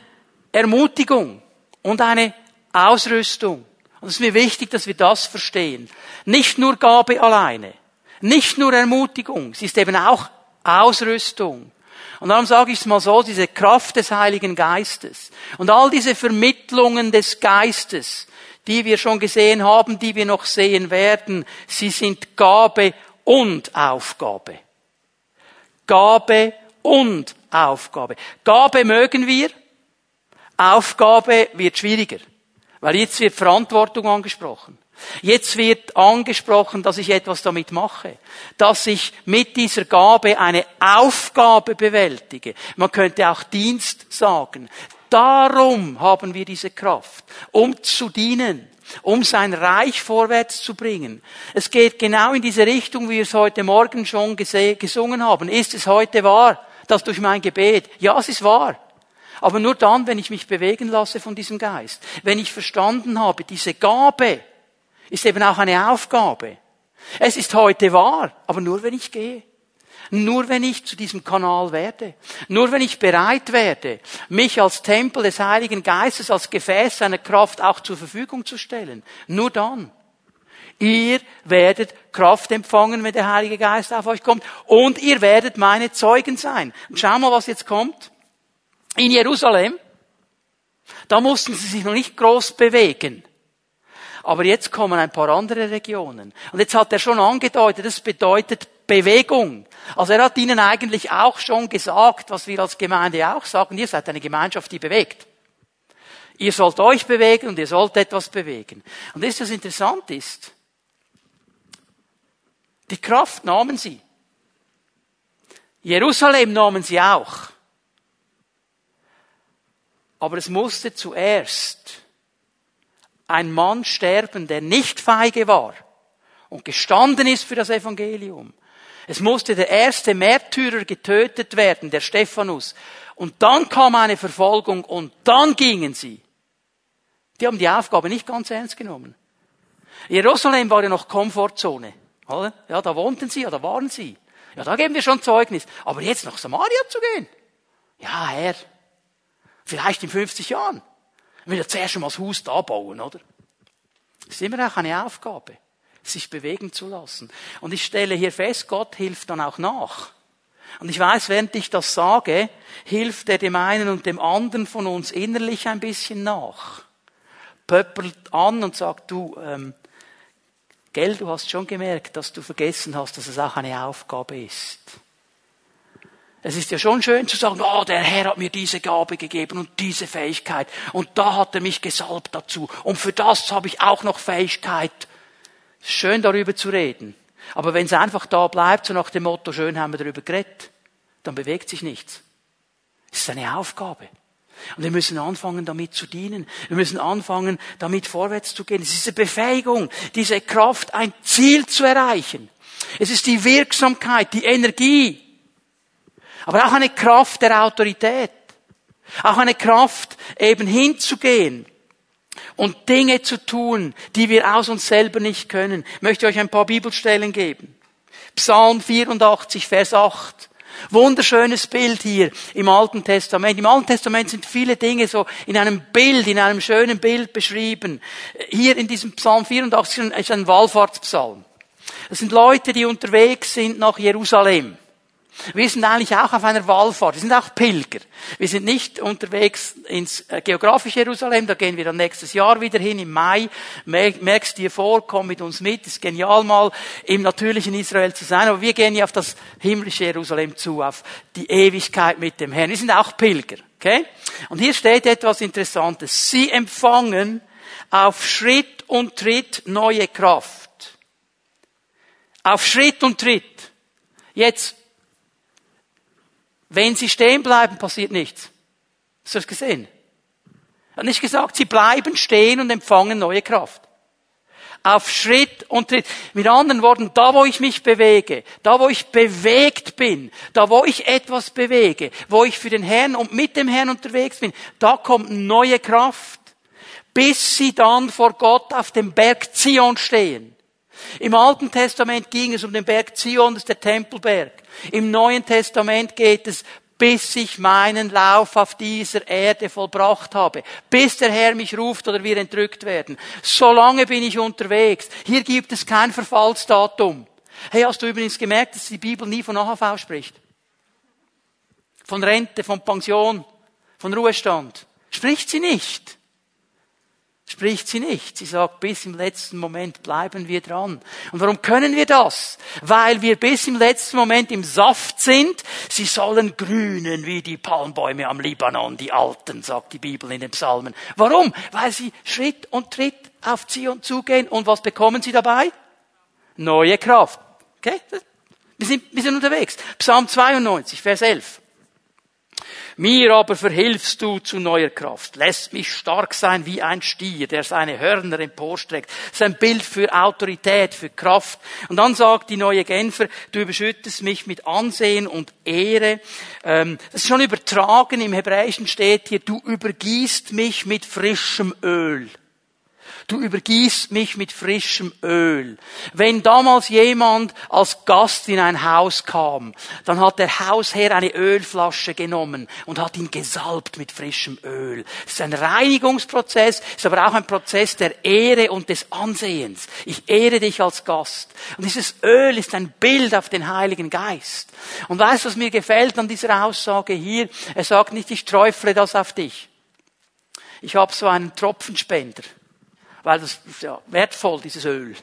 Ermutigung und eine Ausrüstung. Und es ist mir wichtig, dass wir das verstehen. Nicht nur Gabe alleine, nicht nur Ermutigung, es ist eben auch Ausrüstung. Und darum sage ich es mal so, diese Kraft des Heiligen Geistes und all diese Vermittlungen des Geistes, die wir schon gesehen haben, die wir noch sehen werden, sie sind Gabe und Aufgabe. Gabe und Aufgabe. Gabe mögen wir, Aufgabe wird schwieriger. Weil jetzt wird Verantwortung angesprochen. Jetzt wird angesprochen, dass ich etwas damit mache, dass ich mit dieser Gabe eine Aufgabe bewältige. Man könnte auch Dienst sagen. Darum haben wir diese Kraft, um zu dienen, um sein Reich vorwärts zu bringen. Es geht genau in diese Richtung, wie wir es heute Morgen schon gesungen haben. Ist es heute wahr, dass durch mein Gebet? Ja, es ist wahr. Aber nur dann, wenn ich mich bewegen lasse von diesem Geist. Wenn ich verstanden habe, diese Gabe ist eben auch eine Aufgabe. Es ist heute wahr, aber nur wenn ich gehe. Nur wenn ich zu diesem Kanal werde. Nur wenn ich bereit werde, mich als Tempel des Heiligen Geistes, als Gefäß seiner Kraft auch zur Verfügung zu stellen. Nur dann. Ihr werdet Kraft empfangen, wenn der Heilige Geist auf euch kommt. Und ihr werdet meine Zeugen sein. Und schau mal, was jetzt kommt. In Jerusalem, da mussten sie sich noch nicht groß bewegen. Aber jetzt kommen ein paar andere Regionen. Und jetzt hat er schon angedeutet, das bedeutet Bewegung. Also er hat ihnen eigentlich auch schon gesagt, was wir als Gemeinde auch sagen, ihr seid eine Gemeinschaft, die bewegt. Ihr sollt euch bewegen und ihr sollt etwas bewegen. Und das, was interessant ist, die Kraft nahmen sie. Jerusalem nahmen sie auch. Aber es musste zuerst ein Mann sterben, der nicht feige war und gestanden ist für das Evangelium. Es musste der erste Märtyrer getötet werden, der Stephanus. Und dann kam eine Verfolgung und dann gingen sie. Die haben die Aufgabe nicht ganz ernst genommen. Jerusalem war ja noch Komfortzone. Oder? Ja, da wohnten sie, ja, da waren sie. Ja, da geben wir schon Zeugnis. Aber jetzt nach Samaria zu gehen? Ja, Herr. Vielleicht in 50 Jahren. Ich will ja zuerst mal das Haus da bauen, oder? Das ist immer auch eine Aufgabe, sich bewegen zu lassen. Und ich stelle hier fest, Gott hilft dann auch nach. Und ich weiß, während ich das sage, hilft er dem einen und dem anderen von uns innerlich ein bisschen nach. Pöppelt an und sagt, du, ähm, gell, du hast schon gemerkt, dass du vergessen hast, dass es auch eine Aufgabe ist. Es ist ja schon schön zu sagen, oh, der Herr hat mir diese Gabe gegeben und diese Fähigkeit und da hat er mich gesalbt dazu und für das habe ich auch noch Fähigkeit. Schön darüber zu reden. Aber wenn es einfach da bleibt, so nach dem Motto, schön haben wir darüber geredet, dann bewegt sich nichts. Es ist eine Aufgabe. Und wir müssen anfangen, damit zu dienen. Wir müssen anfangen, damit vorwärts zu gehen. Es ist diese Befähigung, diese Kraft, ein Ziel zu erreichen. Es ist die Wirksamkeit, die Energie, aber auch eine Kraft der Autorität. Auch eine Kraft, eben hinzugehen und Dinge zu tun, die wir aus uns selber nicht können. Ich möchte euch ein paar Bibelstellen geben. Psalm 84, Vers 8. Wunderschönes Bild hier im Alten Testament. Im Alten Testament sind viele Dinge so in einem Bild, in einem schönen Bild beschrieben. Hier in diesem Psalm 84 ist ein Wallfahrtspsalm. Das sind Leute, die unterwegs sind nach Jerusalem. Wir sind eigentlich auch auf einer Wallfahrt. Wir sind auch Pilger. Wir sind nicht unterwegs ins äh, geografische Jerusalem. Da gehen wir dann nächstes Jahr wieder hin im Mai. Merkst dir vor, komm mit uns mit. Ist genial mal im natürlichen Israel zu sein. Aber wir gehen ja auf das himmlische Jerusalem zu, auf die Ewigkeit mit dem Herrn. Wir sind auch Pilger. Okay? Und hier steht etwas Interessantes. Sie empfangen auf Schritt und Tritt neue Kraft. Auf Schritt und Tritt. Jetzt wenn sie stehen bleiben, passiert nichts. Hast du das gesehen? Er hat nicht gesagt, sie bleiben stehen und empfangen neue Kraft. Auf Schritt und Tritt. Mit anderen Worten, da wo ich mich bewege, da wo ich bewegt bin, da wo ich etwas bewege, wo ich für den Herrn und mit dem Herrn unterwegs bin, da kommt neue Kraft, bis sie dann vor Gott auf dem Berg Zion stehen. Im Alten Testament ging es um den Berg Zion, das ist der Tempelberg. Im Neuen Testament geht es, bis ich meinen Lauf auf dieser Erde vollbracht habe, bis der Herr mich ruft oder wir entrückt werden. Solange bin ich unterwegs. Hier gibt es kein Verfallsdatum. Hey, hast du übrigens gemerkt, dass die Bibel nie von AHV spricht? Von Rente, von Pension, von Ruhestand. Spricht sie nicht spricht sie nicht. Sie sagt, bis im letzten Moment bleiben wir dran. Und warum können wir das? Weil wir bis im letzten Moment im Saft sind. Sie sollen grünen wie die Palmbäume am Libanon, die Alten, sagt die Bibel in den Psalmen. Warum? Weil sie Schritt und Tritt auf Zion zugehen und was bekommen sie dabei? Neue Kraft. Okay? Wir sind, wir sind unterwegs. Psalm 92, Vers 11. Mir aber verhilfst du zu neuer Kraft, lässt mich stark sein wie ein Stier, der seine Hörner emporstreckt. Das ist ein Bild für Autorität, für Kraft. Und dann sagt die neue Genfer, du überschüttest mich mit Ansehen und Ehre. Ähm, das ist schon übertragen, im Hebräischen steht hier, du übergießt mich mit frischem Öl. Du übergießt mich mit frischem Öl. Wenn damals jemand als Gast in ein Haus kam, dann hat der Hausherr eine Ölflasche genommen und hat ihn gesalbt mit frischem Öl. Es ist ein Reinigungsprozess, ist aber auch ein Prozess der Ehre und des Ansehens. Ich ehre dich als Gast. Und dieses Öl ist ein Bild auf den Heiligen Geist. Und weißt du, was mir gefällt an dieser Aussage hier? Er sagt nicht, ich träufle das auf dich. Ich habe so einen Tropfenspender weil das ist ja wertvoll, dieses Öl.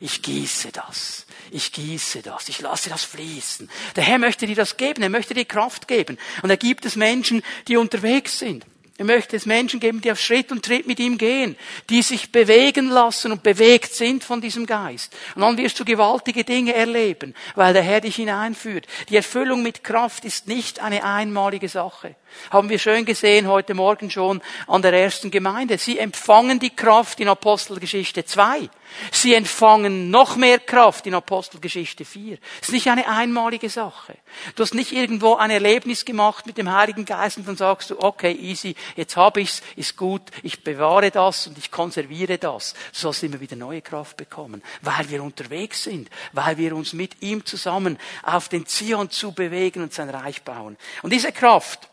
Ich gieße das. Ich gieße das. Ich lasse das fließen. Der Herr möchte dir das geben. Er möchte dir Kraft geben. Und er gibt es Menschen, die unterwegs sind. Er möchte es Menschen geben, die auf Schritt und Tritt mit ihm gehen, die sich bewegen lassen und bewegt sind von diesem Geist. Und dann wirst du gewaltige Dinge erleben, weil der Herr dich hineinführt. Die Erfüllung mit Kraft ist nicht eine einmalige Sache. Haben wir schön gesehen heute Morgen schon an der ersten Gemeinde. Sie empfangen die Kraft in Apostelgeschichte 2. Sie empfangen noch mehr Kraft in Apostelgeschichte 4. Es ist nicht eine einmalige Sache. Du hast nicht irgendwo ein Erlebnis gemacht mit dem Heiligen Geist und dann sagst du, okay, easy, jetzt habe ich's, ist gut, ich bewahre das und ich konserviere das. Du sollst immer wieder neue Kraft bekommen, weil wir unterwegs sind, weil wir uns mit ihm zusammen auf den Zion zu bewegen und sein Reich bauen. Und diese Kraft,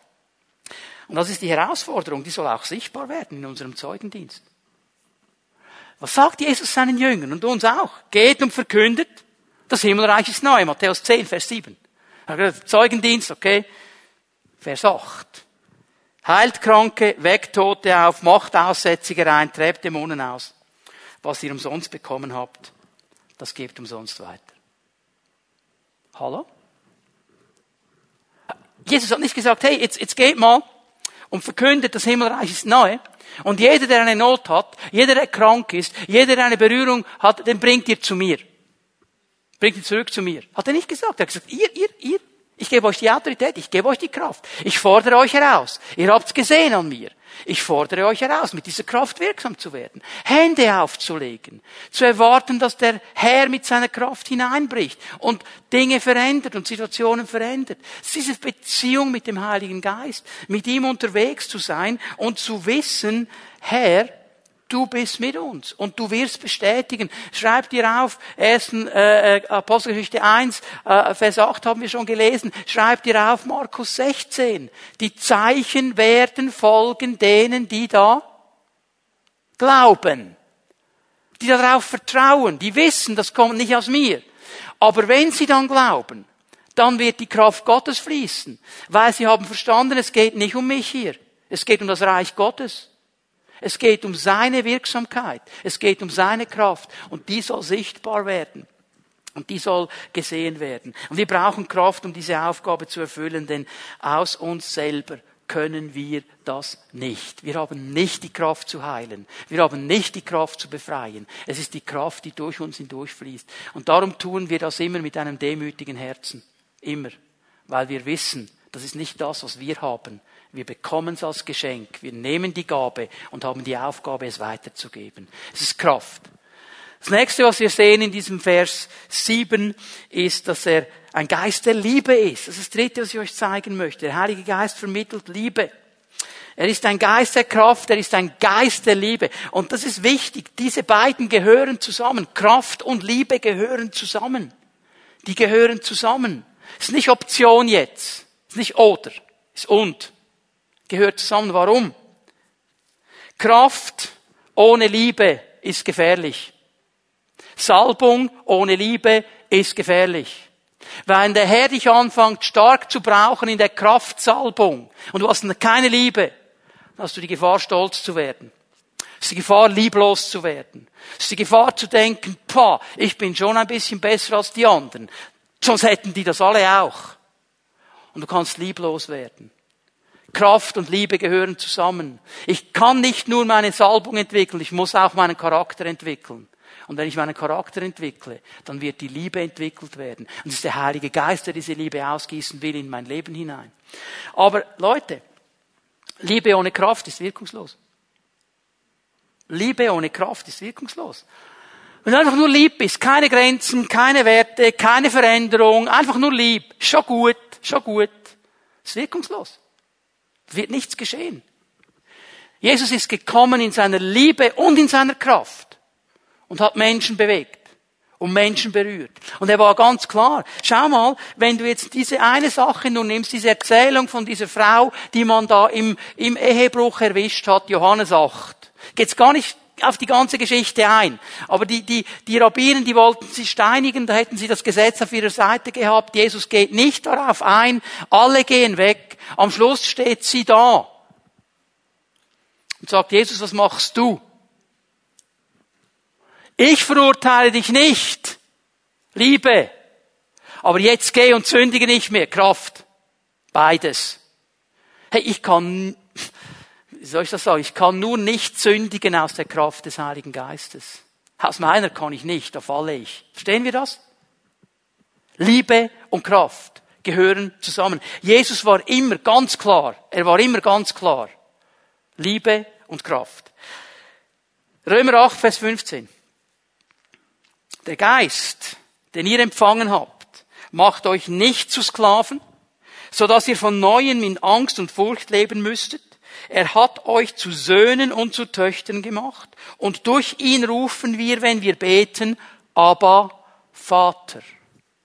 und das ist die Herausforderung, die soll auch sichtbar werden in unserem Zeugendienst. Was sagt Jesus seinen Jüngern und uns auch? Geht und verkündet, das Himmelreich ist neu. Matthäus 10, Vers 7. Zeugendienst, okay. Vers 8. Heilt Kranke, weckt Tote auf, macht Aussätzige rein, treibt Dämonen aus. Was ihr umsonst bekommen habt, das gebt umsonst weiter. Hallo? Jesus hat nicht gesagt, hey, jetzt, jetzt geht mal und verkündet, das Himmelreich ist neu. Und jeder, der eine Not hat, jeder, der krank ist, jeder, der eine Berührung hat, den bringt ihr zu mir. Bringt ihn zurück zu mir. Hat er nicht gesagt. Er hat gesagt, ihr, ihr, ihr. Ich gebe euch die Autorität, ich gebe euch die Kraft. Ich fordere euch heraus. Ihr habt's gesehen an mir. Ich fordere euch heraus, mit dieser Kraft wirksam zu werden, Hände aufzulegen, zu erwarten, dass der Herr mit seiner Kraft hineinbricht und Dinge verändert und Situationen verändert. Es ist diese Beziehung mit dem Heiligen Geist, mit ihm unterwegs zu sein und zu wissen, Herr, du bist mit uns und du wirst bestätigen. Schreib dir auf, 1. Äh, äh, Apostelgeschichte 1, äh, Vers 8 haben wir schon gelesen. Schreib dir auf, Markus 16. Die Zeichen werden folgen denen, die da glauben. Die darauf vertrauen, die wissen, das kommt nicht aus mir. Aber wenn sie dann glauben, dann wird die Kraft Gottes fließen, weil sie haben verstanden, es geht nicht um mich hier. Es geht um das Reich Gottes. Es geht um seine Wirksamkeit. Es geht um seine Kraft. Und die soll sichtbar werden. Und die soll gesehen werden. Und wir brauchen Kraft, um diese Aufgabe zu erfüllen, denn aus uns selber können wir das nicht. Wir haben nicht die Kraft zu heilen. Wir haben nicht die Kraft zu befreien. Es ist die Kraft, die durch uns hindurchfließt. Und darum tun wir das immer mit einem demütigen Herzen. Immer. Weil wir wissen, das ist nicht das, was wir haben. Wir bekommen es als Geschenk. Wir nehmen die Gabe und haben die Aufgabe, es weiterzugeben. Es ist Kraft. Das nächste, was wir sehen in diesem Vers 7, ist, dass er ein Geist der Liebe ist. Das ist das dritte, was ich euch zeigen möchte. Der Heilige Geist vermittelt Liebe. Er ist ein Geist der Kraft, er ist ein Geist der Liebe. Und das ist wichtig. Diese beiden gehören zusammen. Kraft und Liebe gehören zusammen. Die gehören zusammen. Es ist nicht Option jetzt. Es ist nicht oder. Es ist und gehört zusammen. Warum? Kraft ohne Liebe ist gefährlich. Salbung ohne Liebe ist gefährlich. Wenn der Herr dich anfängt stark zu brauchen in der Kraftsalbung und du hast keine Liebe, dann hast du die Gefahr, stolz zu werden. Es ist die Gefahr, lieblos zu werden. Es ist die Gefahr zu denken, pah, ich bin schon ein bisschen besser als die anderen. Sonst hätten die das alle auch. Und du kannst lieblos werden. Kraft und Liebe gehören zusammen. Ich kann nicht nur meine Salbung entwickeln, ich muss auch meinen Charakter entwickeln. Und wenn ich meinen Charakter entwickle, dann wird die Liebe entwickelt werden. Und es ist der Heilige Geist, der diese Liebe ausgießen will in mein Leben hinein. Aber Leute, Liebe ohne Kraft ist wirkungslos. Liebe ohne Kraft ist wirkungslos. Wenn du einfach nur lieb bist, keine Grenzen, keine Werte, keine Veränderung, einfach nur lieb, schon gut, schon gut, ist wirkungslos. Wird nichts geschehen. Jesus ist gekommen in seiner Liebe und in seiner Kraft und hat Menschen bewegt und Menschen berührt. Und er war ganz klar. Schau mal, wenn du jetzt diese eine Sache nur nimmst, diese Erzählung von dieser Frau, die man da im, im Ehebruch erwischt hat, Johannes 8, geht's gar nicht auf die ganze Geschichte ein. Aber die, die, die Rabbinen, die wollten sie steinigen, da hätten sie das Gesetz auf ihrer Seite gehabt. Jesus geht nicht darauf ein. Alle gehen weg. Am Schluss steht sie da. Und sagt, Jesus, was machst du? Ich verurteile dich nicht. Liebe. Aber jetzt geh und sündige nicht mehr. Kraft. Beides. Hey, ich kann wie soll ich das sagen, ich kann nur nicht sündigen aus der Kraft des Heiligen Geistes. Aus meiner kann ich nicht, da falle ich. Verstehen wir das? Liebe und Kraft gehören zusammen. Jesus war immer ganz klar, er war immer ganz klar. Liebe und Kraft. Römer 8, Vers 15. Der Geist, den ihr empfangen habt, macht euch nicht zu Sklaven, so dass ihr von neuem in Angst und Furcht leben müsstet. Er hat euch zu Söhnen und zu Töchtern gemacht. Und durch ihn rufen wir, wenn wir beten, aber Vater.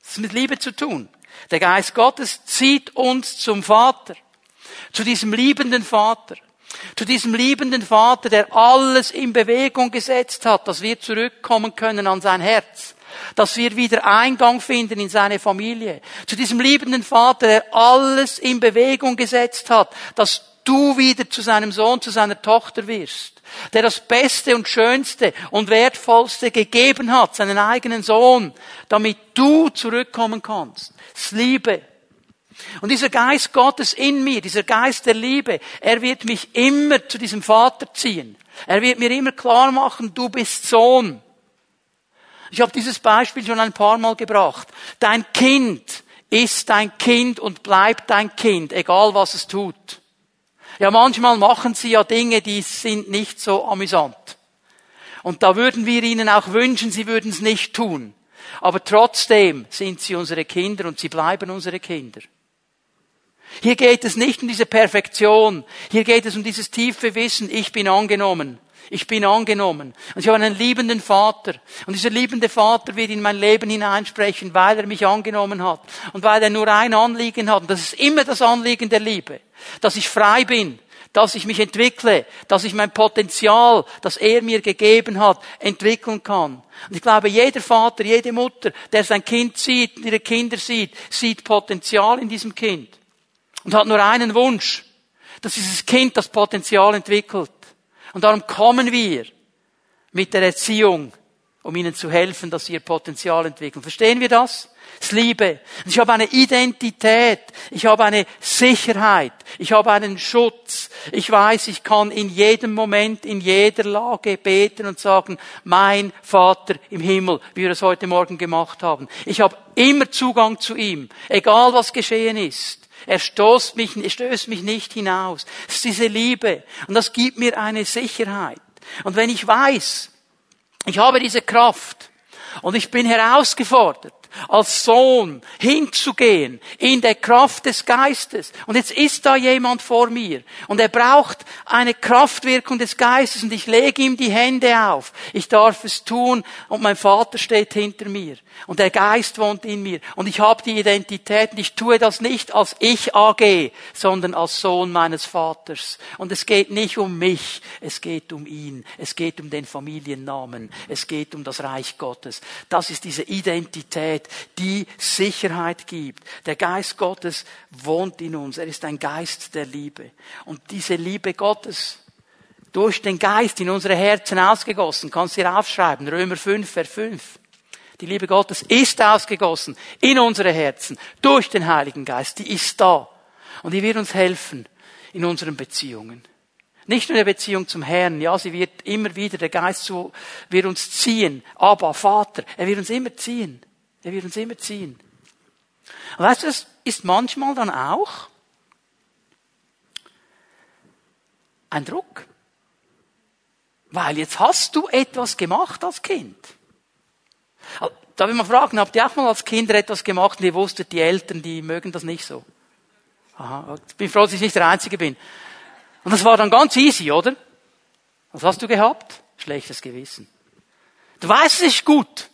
Das ist mit Liebe zu tun. Der Geist Gottes zieht uns zum Vater, zu diesem liebenden Vater, zu diesem liebenden Vater, der alles in Bewegung gesetzt hat, dass wir zurückkommen können an sein Herz, dass wir wieder Eingang finden in seine Familie, zu diesem liebenden Vater, der alles in Bewegung gesetzt hat, dass du wieder zu seinem Sohn, zu seiner Tochter wirst, der das Beste und Schönste und Wertvollste gegeben hat, seinen eigenen Sohn, damit du zurückkommen kannst. Das Liebe. Und dieser Geist Gottes in mir, dieser Geist der Liebe, er wird mich immer zu diesem Vater ziehen. Er wird mir immer klar machen, du bist Sohn. Ich habe dieses Beispiel schon ein paar Mal gebracht. Dein Kind ist dein Kind und bleibt dein Kind, egal was es tut. Ja, manchmal machen sie ja Dinge, die sind nicht so amüsant. Und da würden wir ihnen auch wünschen, sie würden es nicht tun. Aber trotzdem sind sie unsere Kinder und sie bleiben unsere Kinder. Hier geht es nicht um diese Perfektion. Hier geht es um dieses tiefe Wissen, ich bin angenommen. Ich bin angenommen. Und ich habe einen liebenden Vater. Und dieser liebende Vater wird in mein Leben hineinsprechen, weil er mich angenommen hat. Und weil er nur ein Anliegen hat. Und das ist immer das Anliegen der Liebe. Dass ich frei bin. Dass ich mich entwickle. Dass ich mein Potenzial, das er mir gegeben hat, entwickeln kann. Und ich glaube, jeder Vater, jede Mutter, der sein Kind sieht, ihre Kinder sieht, sieht Potenzial in diesem Kind. Und hat nur einen Wunsch. Dass dieses Kind das Potenzial entwickelt. Und darum kommen wir mit der Erziehung, um ihnen zu helfen, dass sie ihr Potenzial entwickeln. Verstehen wir das? Das Liebe. Ich habe eine Identität. Ich habe eine Sicherheit. Ich habe einen Schutz. Ich weiß, ich kann in jedem Moment, in jeder Lage beten und sagen, mein Vater im Himmel, wie wir es heute Morgen gemacht haben. Ich habe immer Zugang zu ihm, egal was geschehen ist. Er stoßt mich, stößt mich nicht hinaus. Es ist diese Liebe. Und das gibt mir eine Sicherheit. Und wenn ich weiß, ich habe diese Kraft und ich bin herausgefordert, als Sohn hinzugehen in der Kraft des Geistes. Und jetzt ist da jemand vor mir. Und er braucht eine Kraftwirkung des Geistes. Und ich lege ihm die Hände auf. Ich darf es tun. Und mein Vater steht hinter mir. Und der Geist wohnt in mir. Und ich habe die Identität. Und ich tue das nicht als ich AG, sondern als Sohn meines Vaters. Und es geht nicht um mich, es geht um ihn, es geht um den Familiennamen, es geht um das Reich Gottes. Das ist diese Identität, die Sicherheit gibt. Der Geist Gottes wohnt in uns, er ist ein Geist der Liebe. Und diese Liebe Gottes, durch den Geist in unsere Herzen ausgegossen, kannst du hier aufschreiben, Römer 5, Vers 5. Die Liebe Gottes ist ausgegossen in unsere Herzen durch den Heiligen Geist. Die ist da. Und die wird uns helfen, in unseren Beziehungen. Nicht nur in der Beziehung zum Herrn, ja, sie wird immer wieder, der Geist zu, wird uns ziehen. Aber Vater, er wird uns immer ziehen. Er wird uns immer ziehen. Und weißt du, das ist manchmal dann auch ein Druck. Weil jetzt hast du etwas gemacht als Kind. Darf ich mal fragen, habt ihr auch mal als Kinder etwas gemacht und ihr wusstet, die Eltern, die mögen das nicht so? Aha, ich bin froh, dass ich nicht der Einzige bin. Und das war dann ganz easy, oder? Was hast du gehabt? Schlechtes Gewissen. Du weißt, es ist gut.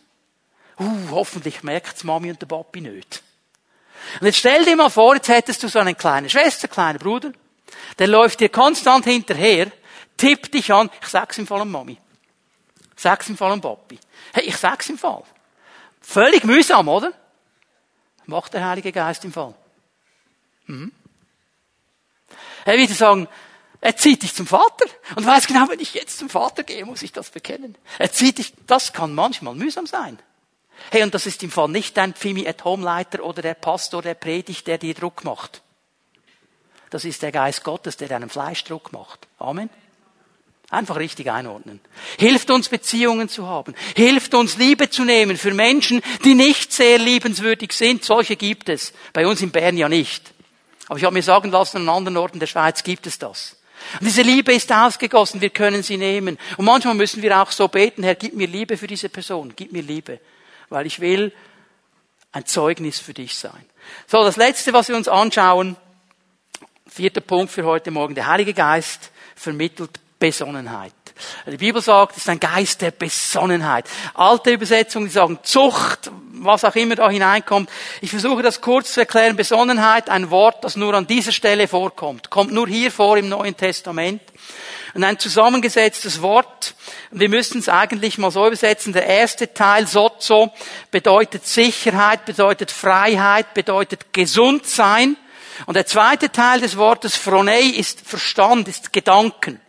Uh, hoffentlich merkt's Mami und der Papi nicht. Und jetzt stell dir mal vor, jetzt hättest du so eine kleine Schwester, kleinen Bruder, der läuft dir konstant hinterher, tippt dich an, ich sag's im Fall an Mami. Sag's im Fall an Papi. Hey, ich sag's im Fall. Völlig mühsam, oder? Macht der Heilige Geist im Fall. Mhm. Er würde sagen, er zieht dich zum Vater und weiß genau, wenn ich jetzt zum Vater gehe, muss ich das bekennen. Er zieht dich, das kann manchmal mühsam sein. Hey, und das ist im Fall nicht dein Pfimi at Home Leiter oder der Pastor, der predigt, der dir Druck macht. Das ist der Geist Gottes, der deinem Fleisch Druck macht. Amen. Einfach richtig einordnen. Hilft uns Beziehungen zu haben. Hilft uns Liebe zu nehmen für Menschen, die nicht sehr liebenswürdig sind. Solche gibt es. Bei uns in Bern ja nicht. Aber ich habe mir sagen lassen, an anderen Orten der Schweiz gibt es das. Und diese Liebe ist ausgegossen, wir können sie nehmen. Und manchmal müssen wir auch so beten, Herr, gib mir Liebe für diese Person, gib mir Liebe. Weil ich will ein Zeugnis für dich sein. So, das letzte, was wir uns anschauen, vierter Punkt für heute Morgen, der Heilige Geist vermittelt Besonnenheit. Die Bibel sagt, es ist ein Geist der Besonnenheit. Alte Übersetzungen, die sagen Zucht, was auch immer da hineinkommt. Ich versuche das kurz zu erklären. Besonnenheit, ein Wort, das nur an dieser Stelle vorkommt. Kommt nur hier vor im Neuen Testament. Und ein zusammengesetztes Wort. Wir müssen es eigentlich mal so übersetzen. Der erste Teil, Sozo, bedeutet Sicherheit, bedeutet Freiheit, bedeutet gesund sein. Und der zweite Teil des Wortes Phronei ist Verstand, ist Gedanken.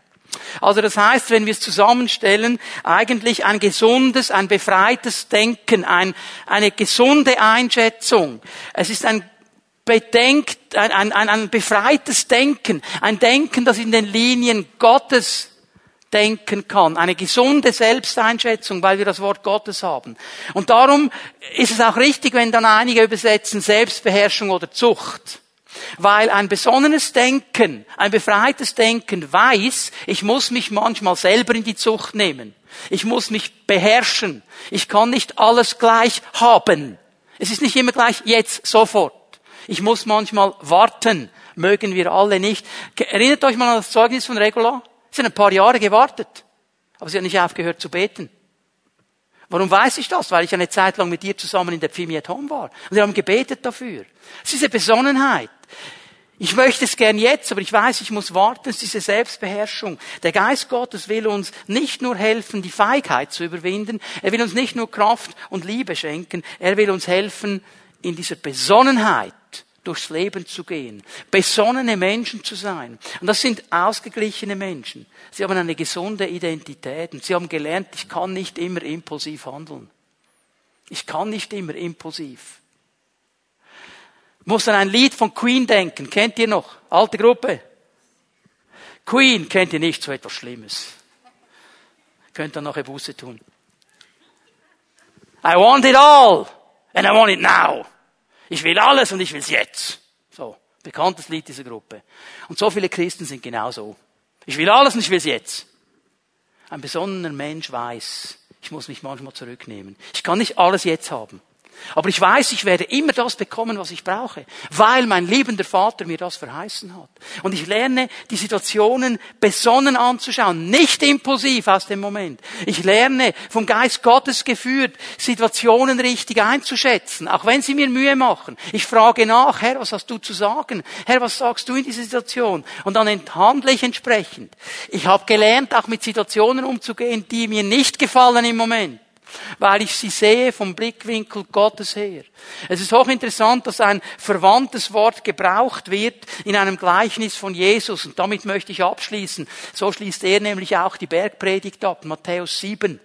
Also das heißt, wenn wir es zusammenstellen, eigentlich ein gesundes, ein befreites Denken, ein, eine gesunde Einschätzung. Es ist ein bedenkt, ein, ein, ein, befreites Denken, ein Denken, das in den Linien Gottes denken kann, eine gesunde Selbsteinschätzung, weil wir das Wort Gottes haben. Und darum ist es auch richtig, wenn dann einige übersetzen Selbstbeherrschung oder Zucht. Weil ein besonnenes Denken, ein befreites Denken weiß, ich muss mich manchmal selber in die Zucht nehmen. Ich muss mich beherrschen. Ich kann nicht alles gleich haben. Es ist nicht immer gleich jetzt, sofort. Ich muss manchmal warten. Mögen wir alle nicht. Erinnert euch mal an das Zeugnis von Regula? Sie hat ein paar Jahre gewartet. Aber sie hat nicht aufgehört zu beten. Warum weiß ich das? Weil ich eine Zeit lang mit ihr zusammen in der Pfimi at Home war. Und wir haben gebetet dafür. Es ist diese Besonnenheit. Ich möchte es gern jetzt, aber ich weiß, ich muss warten. Es ist diese Selbstbeherrschung. Der Geist Gottes will uns nicht nur helfen, die Feigheit zu überwinden. Er will uns nicht nur Kraft und Liebe schenken. Er will uns helfen, in dieser Besonnenheit durchs Leben zu gehen, besonnene Menschen zu sein. Und das sind ausgeglichene Menschen. Sie haben eine gesunde Identität und sie haben gelernt, ich kann nicht immer impulsiv handeln. Ich kann nicht immer impulsiv. Ich muss an ein Lied von Queen denken. Kennt ihr noch? Alte Gruppe. Queen kennt ihr nicht so etwas Schlimmes. Könnt ihr noch eine Buße tun. I want it all and I want it now. Ich will alles und ich will es jetzt. So, bekanntes Lied dieser Gruppe. Und so viele Christen sind genau so. Ich will alles und ich will es jetzt. Ein besonnener Mensch weiß, ich muss mich manchmal zurücknehmen. Ich kann nicht alles jetzt haben. Aber ich weiß, ich werde immer das bekommen, was ich brauche, weil mein liebender Vater mir das verheißen hat. Und ich lerne, die Situationen besonnen anzuschauen, nicht impulsiv aus dem Moment. Ich lerne, vom Geist Gottes geführt, Situationen richtig einzuschätzen, auch wenn sie mir Mühe machen. Ich frage nach, Herr, was hast du zu sagen? Herr, was sagst du in dieser Situation? Und dann handle ich entsprechend. Ich habe gelernt, auch mit Situationen umzugehen, die mir nicht gefallen im Moment weil ich sie sehe vom Blickwinkel Gottes her. Es ist hochinteressant, dass ein verwandtes Wort gebraucht wird in einem Gleichnis von Jesus. Und damit möchte ich abschließen. So schließt er nämlich auch die Bergpredigt ab, Matthäus 7.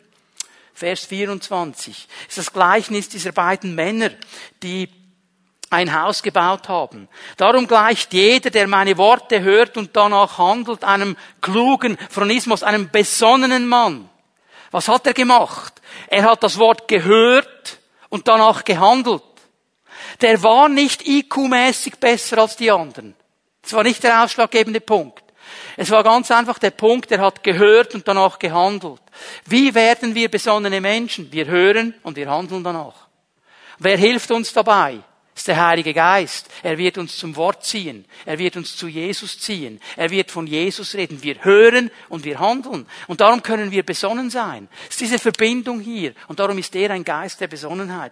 Vers 24 ist das Gleichnis dieser beiden Männer, die ein Haus gebaut haben. Darum gleicht jeder, der meine Worte hört und danach handelt, einem klugen Phronismus, einem besonnenen Mann. Was hat er gemacht? Er hat das Wort gehört und danach gehandelt. Der war nicht IQ-mäßig besser als die anderen. Das war nicht der ausschlaggebende Punkt. Es war ganz einfach der Punkt, er hat gehört und danach gehandelt. Wie werden wir besonnene Menschen? Wir hören und wir handeln danach. Wer hilft uns dabei? Ist der Heilige Geist. Er wird uns zum Wort ziehen. Er wird uns zu Jesus ziehen. Er wird von Jesus reden. Wir hören und wir handeln. Und darum können wir besonnen sein. Es ist diese Verbindung hier. Und darum ist er ein Geist der Besonnenheit.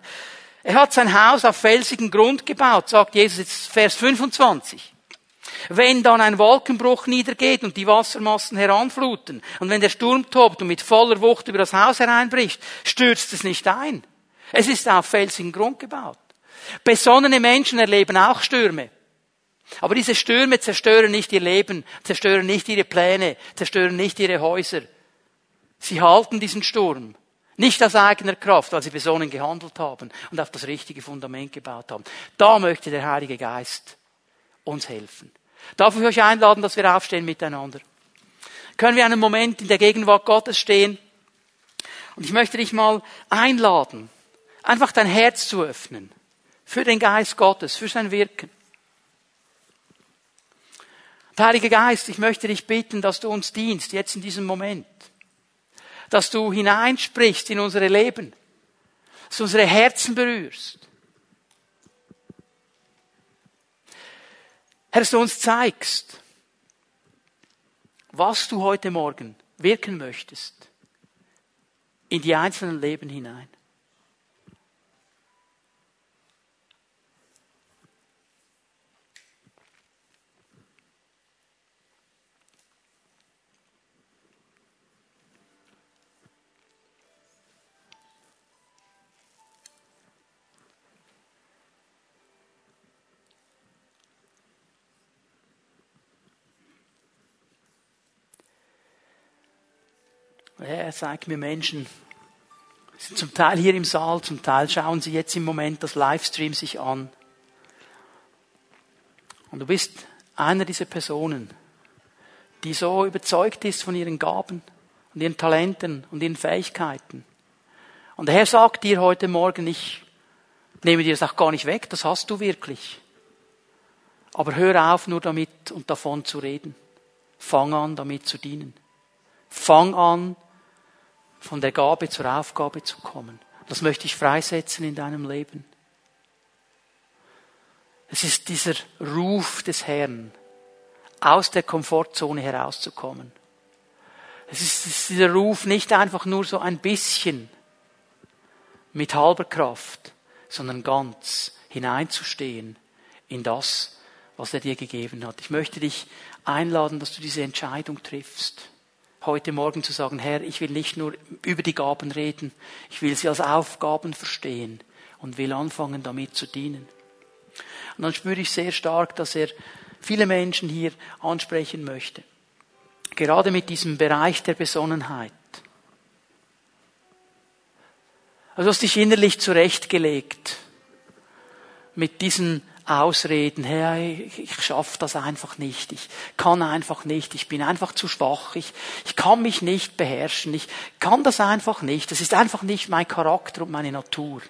Er hat sein Haus auf felsigen Grund gebaut, sagt Jesus jetzt Vers 25. Wenn dann ein Wolkenbruch niedergeht und die Wassermassen heranfluten und wenn der Sturm tobt und mit voller Wucht über das Haus hereinbricht, stürzt es nicht ein. Es ist auf felsigen Grund gebaut. Besonnene Menschen erleben auch Stürme. Aber diese Stürme zerstören nicht ihr Leben, zerstören nicht ihre Pläne, zerstören nicht ihre Häuser. Sie halten diesen Sturm. Nicht aus eigener Kraft, weil sie besonnen gehandelt haben und auf das richtige Fundament gebaut haben. Da möchte der Heilige Geist uns helfen. Darf ich euch einladen, dass wir aufstehen miteinander? Können wir einen Moment in der Gegenwart Gottes stehen? Und ich möchte dich mal einladen, einfach dein Herz zu öffnen für den Geist Gottes, für sein Wirken. Heiliger Geist, ich möchte dich bitten, dass du uns dienst, jetzt in diesem Moment. Dass du hineinsprichst in unsere Leben. Dass du unsere Herzen berührst. Herr, dass du uns zeigst, was du heute Morgen wirken möchtest in die einzelnen Leben hinein. Er zeigt mir Menschen, sind zum Teil hier im Saal, zum Teil schauen sie jetzt im Moment das Livestream sich an. Und du bist einer dieser Personen, die so überzeugt ist von ihren Gaben und ihren Talenten und ihren Fähigkeiten. Und der Herr sagt dir heute Morgen, ich nehme dir das auch gar nicht weg, das hast du wirklich. Aber hör auf, nur damit und davon zu reden. Fang an, damit zu dienen. Fang an, von der Gabe zur Aufgabe zu kommen. Das möchte ich freisetzen in deinem Leben. Es ist dieser Ruf des Herrn, aus der Komfortzone herauszukommen. Es ist dieser Ruf nicht einfach nur so ein bisschen mit halber Kraft, sondern ganz hineinzustehen in das, was er dir gegeben hat. Ich möchte dich einladen, dass du diese Entscheidung triffst heute Morgen zu sagen, Herr, ich will nicht nur über die Gaben reden, ich will sie als Aufgaben verstehen und will anfangen, damit zu dienen. Und dann spüre ich sehr stark, dass er viele Menschen hier ansprechen möchte. Gerade mit diesem Bereich der Besonnenheit. Also hast dich innerlich zurechtgelegt mit diesen Ausreden, Herr, ich, schaffe das einfach nicht, ich kann einfach nicht, ich bin einfach zu schwach, ich, ich kann mich nicht beherrschen, ich kann das einfach nicht, das ist einfach nicht mein Charakter und meine Natur.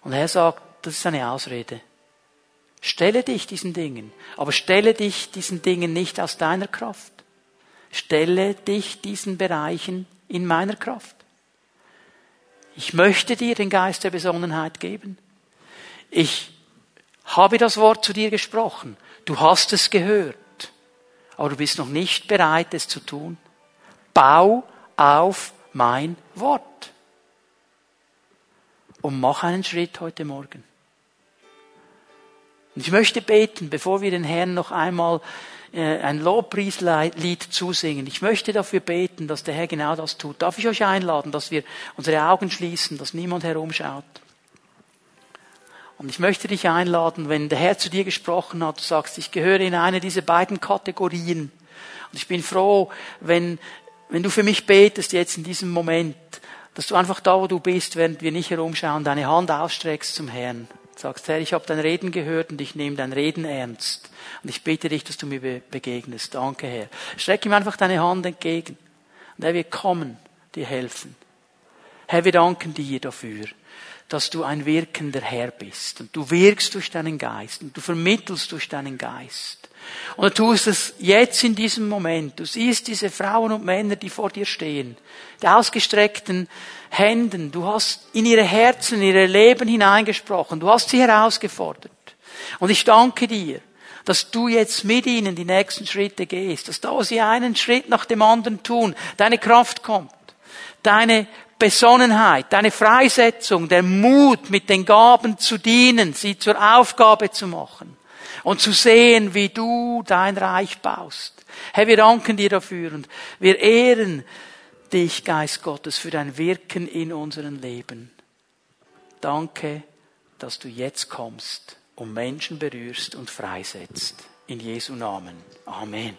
Und er sagt, das ist eine Ausrede. Stelle dich diesen Dingen, aber stelle dich diesen Dingen nicht aus deiner Kraft. Stelle dich diesen Bereichen in meiner Kraft. Ich möchte dir den Geist der Besonnenheit geben. Ich habe das Wort zu dir gesprochen. Du hast es gehört. Aber du bist noch nicht bereit, es zu tun. Bau auf mein Wort. Und mach einen Schritt heute Morgen. Und ich möchte beten, bevor wir den Herrn noch einmal äh, ein Lobpreislied zusingen. Ich möchte dafür beten, dass der Herr genau das tut. Darf ich euch einladen, dass wir unsere Augen schließen, dass niemand herumschaut? Und ich möchte dich einladen, wenn der Herr zu dir gesprochen hat, du sagst, ich gehöre in eine dieser beiden Kategorien. Und ich bin froh, wenn, wenn du für mich betest jetzt in diesem Moment, dass du einfach da, wo du bist, während wir nicht herumschauen, deine Hand ausstreckst zum Herrn. Sagst, Herr, ich habe dein Reden gehört und ich nehme dein Reden ernst. Und ich bitte dich, dass du mir begegnest. Danke, Herr. Streck ihm einfach deine Hand entgegen. Und er wird kommen, dir helfen. Herr, wir danken dir dafür, dass du ein wirkender Herr bist. Und du wirkst durch deinen Geist und du vermittelst durch deinen Geist. Und du tust es jetzt in diesem Moment. Du siehst diese Frauen und Männer, die vor dir stehen, die ausgestreckten Händen. Du hast in ihre Herzen, in ihre Leben hineingesprochen. Du hast sie herausgefordert. Und ich danke dir, dass du jetzt mit ihnen die nächsten Schritte gehst, dass da sie einen Schritt nach dem anderen tun, deine Kraft kommt, deine Besonnenheit, deine Freisetzung, der Mut, mit den Gaben zu dienen, sie zur Aufgabe zu machen und zu sehen, wie du dein Reich baust. Herr, wir danken dir dafür und wir ehren dich, Geist Gottes, für dein Wirken in unserem Leben. Danke, dass du jetzt kommst und Menschen berührst und freisetzt. In Jesu Namen. Amen.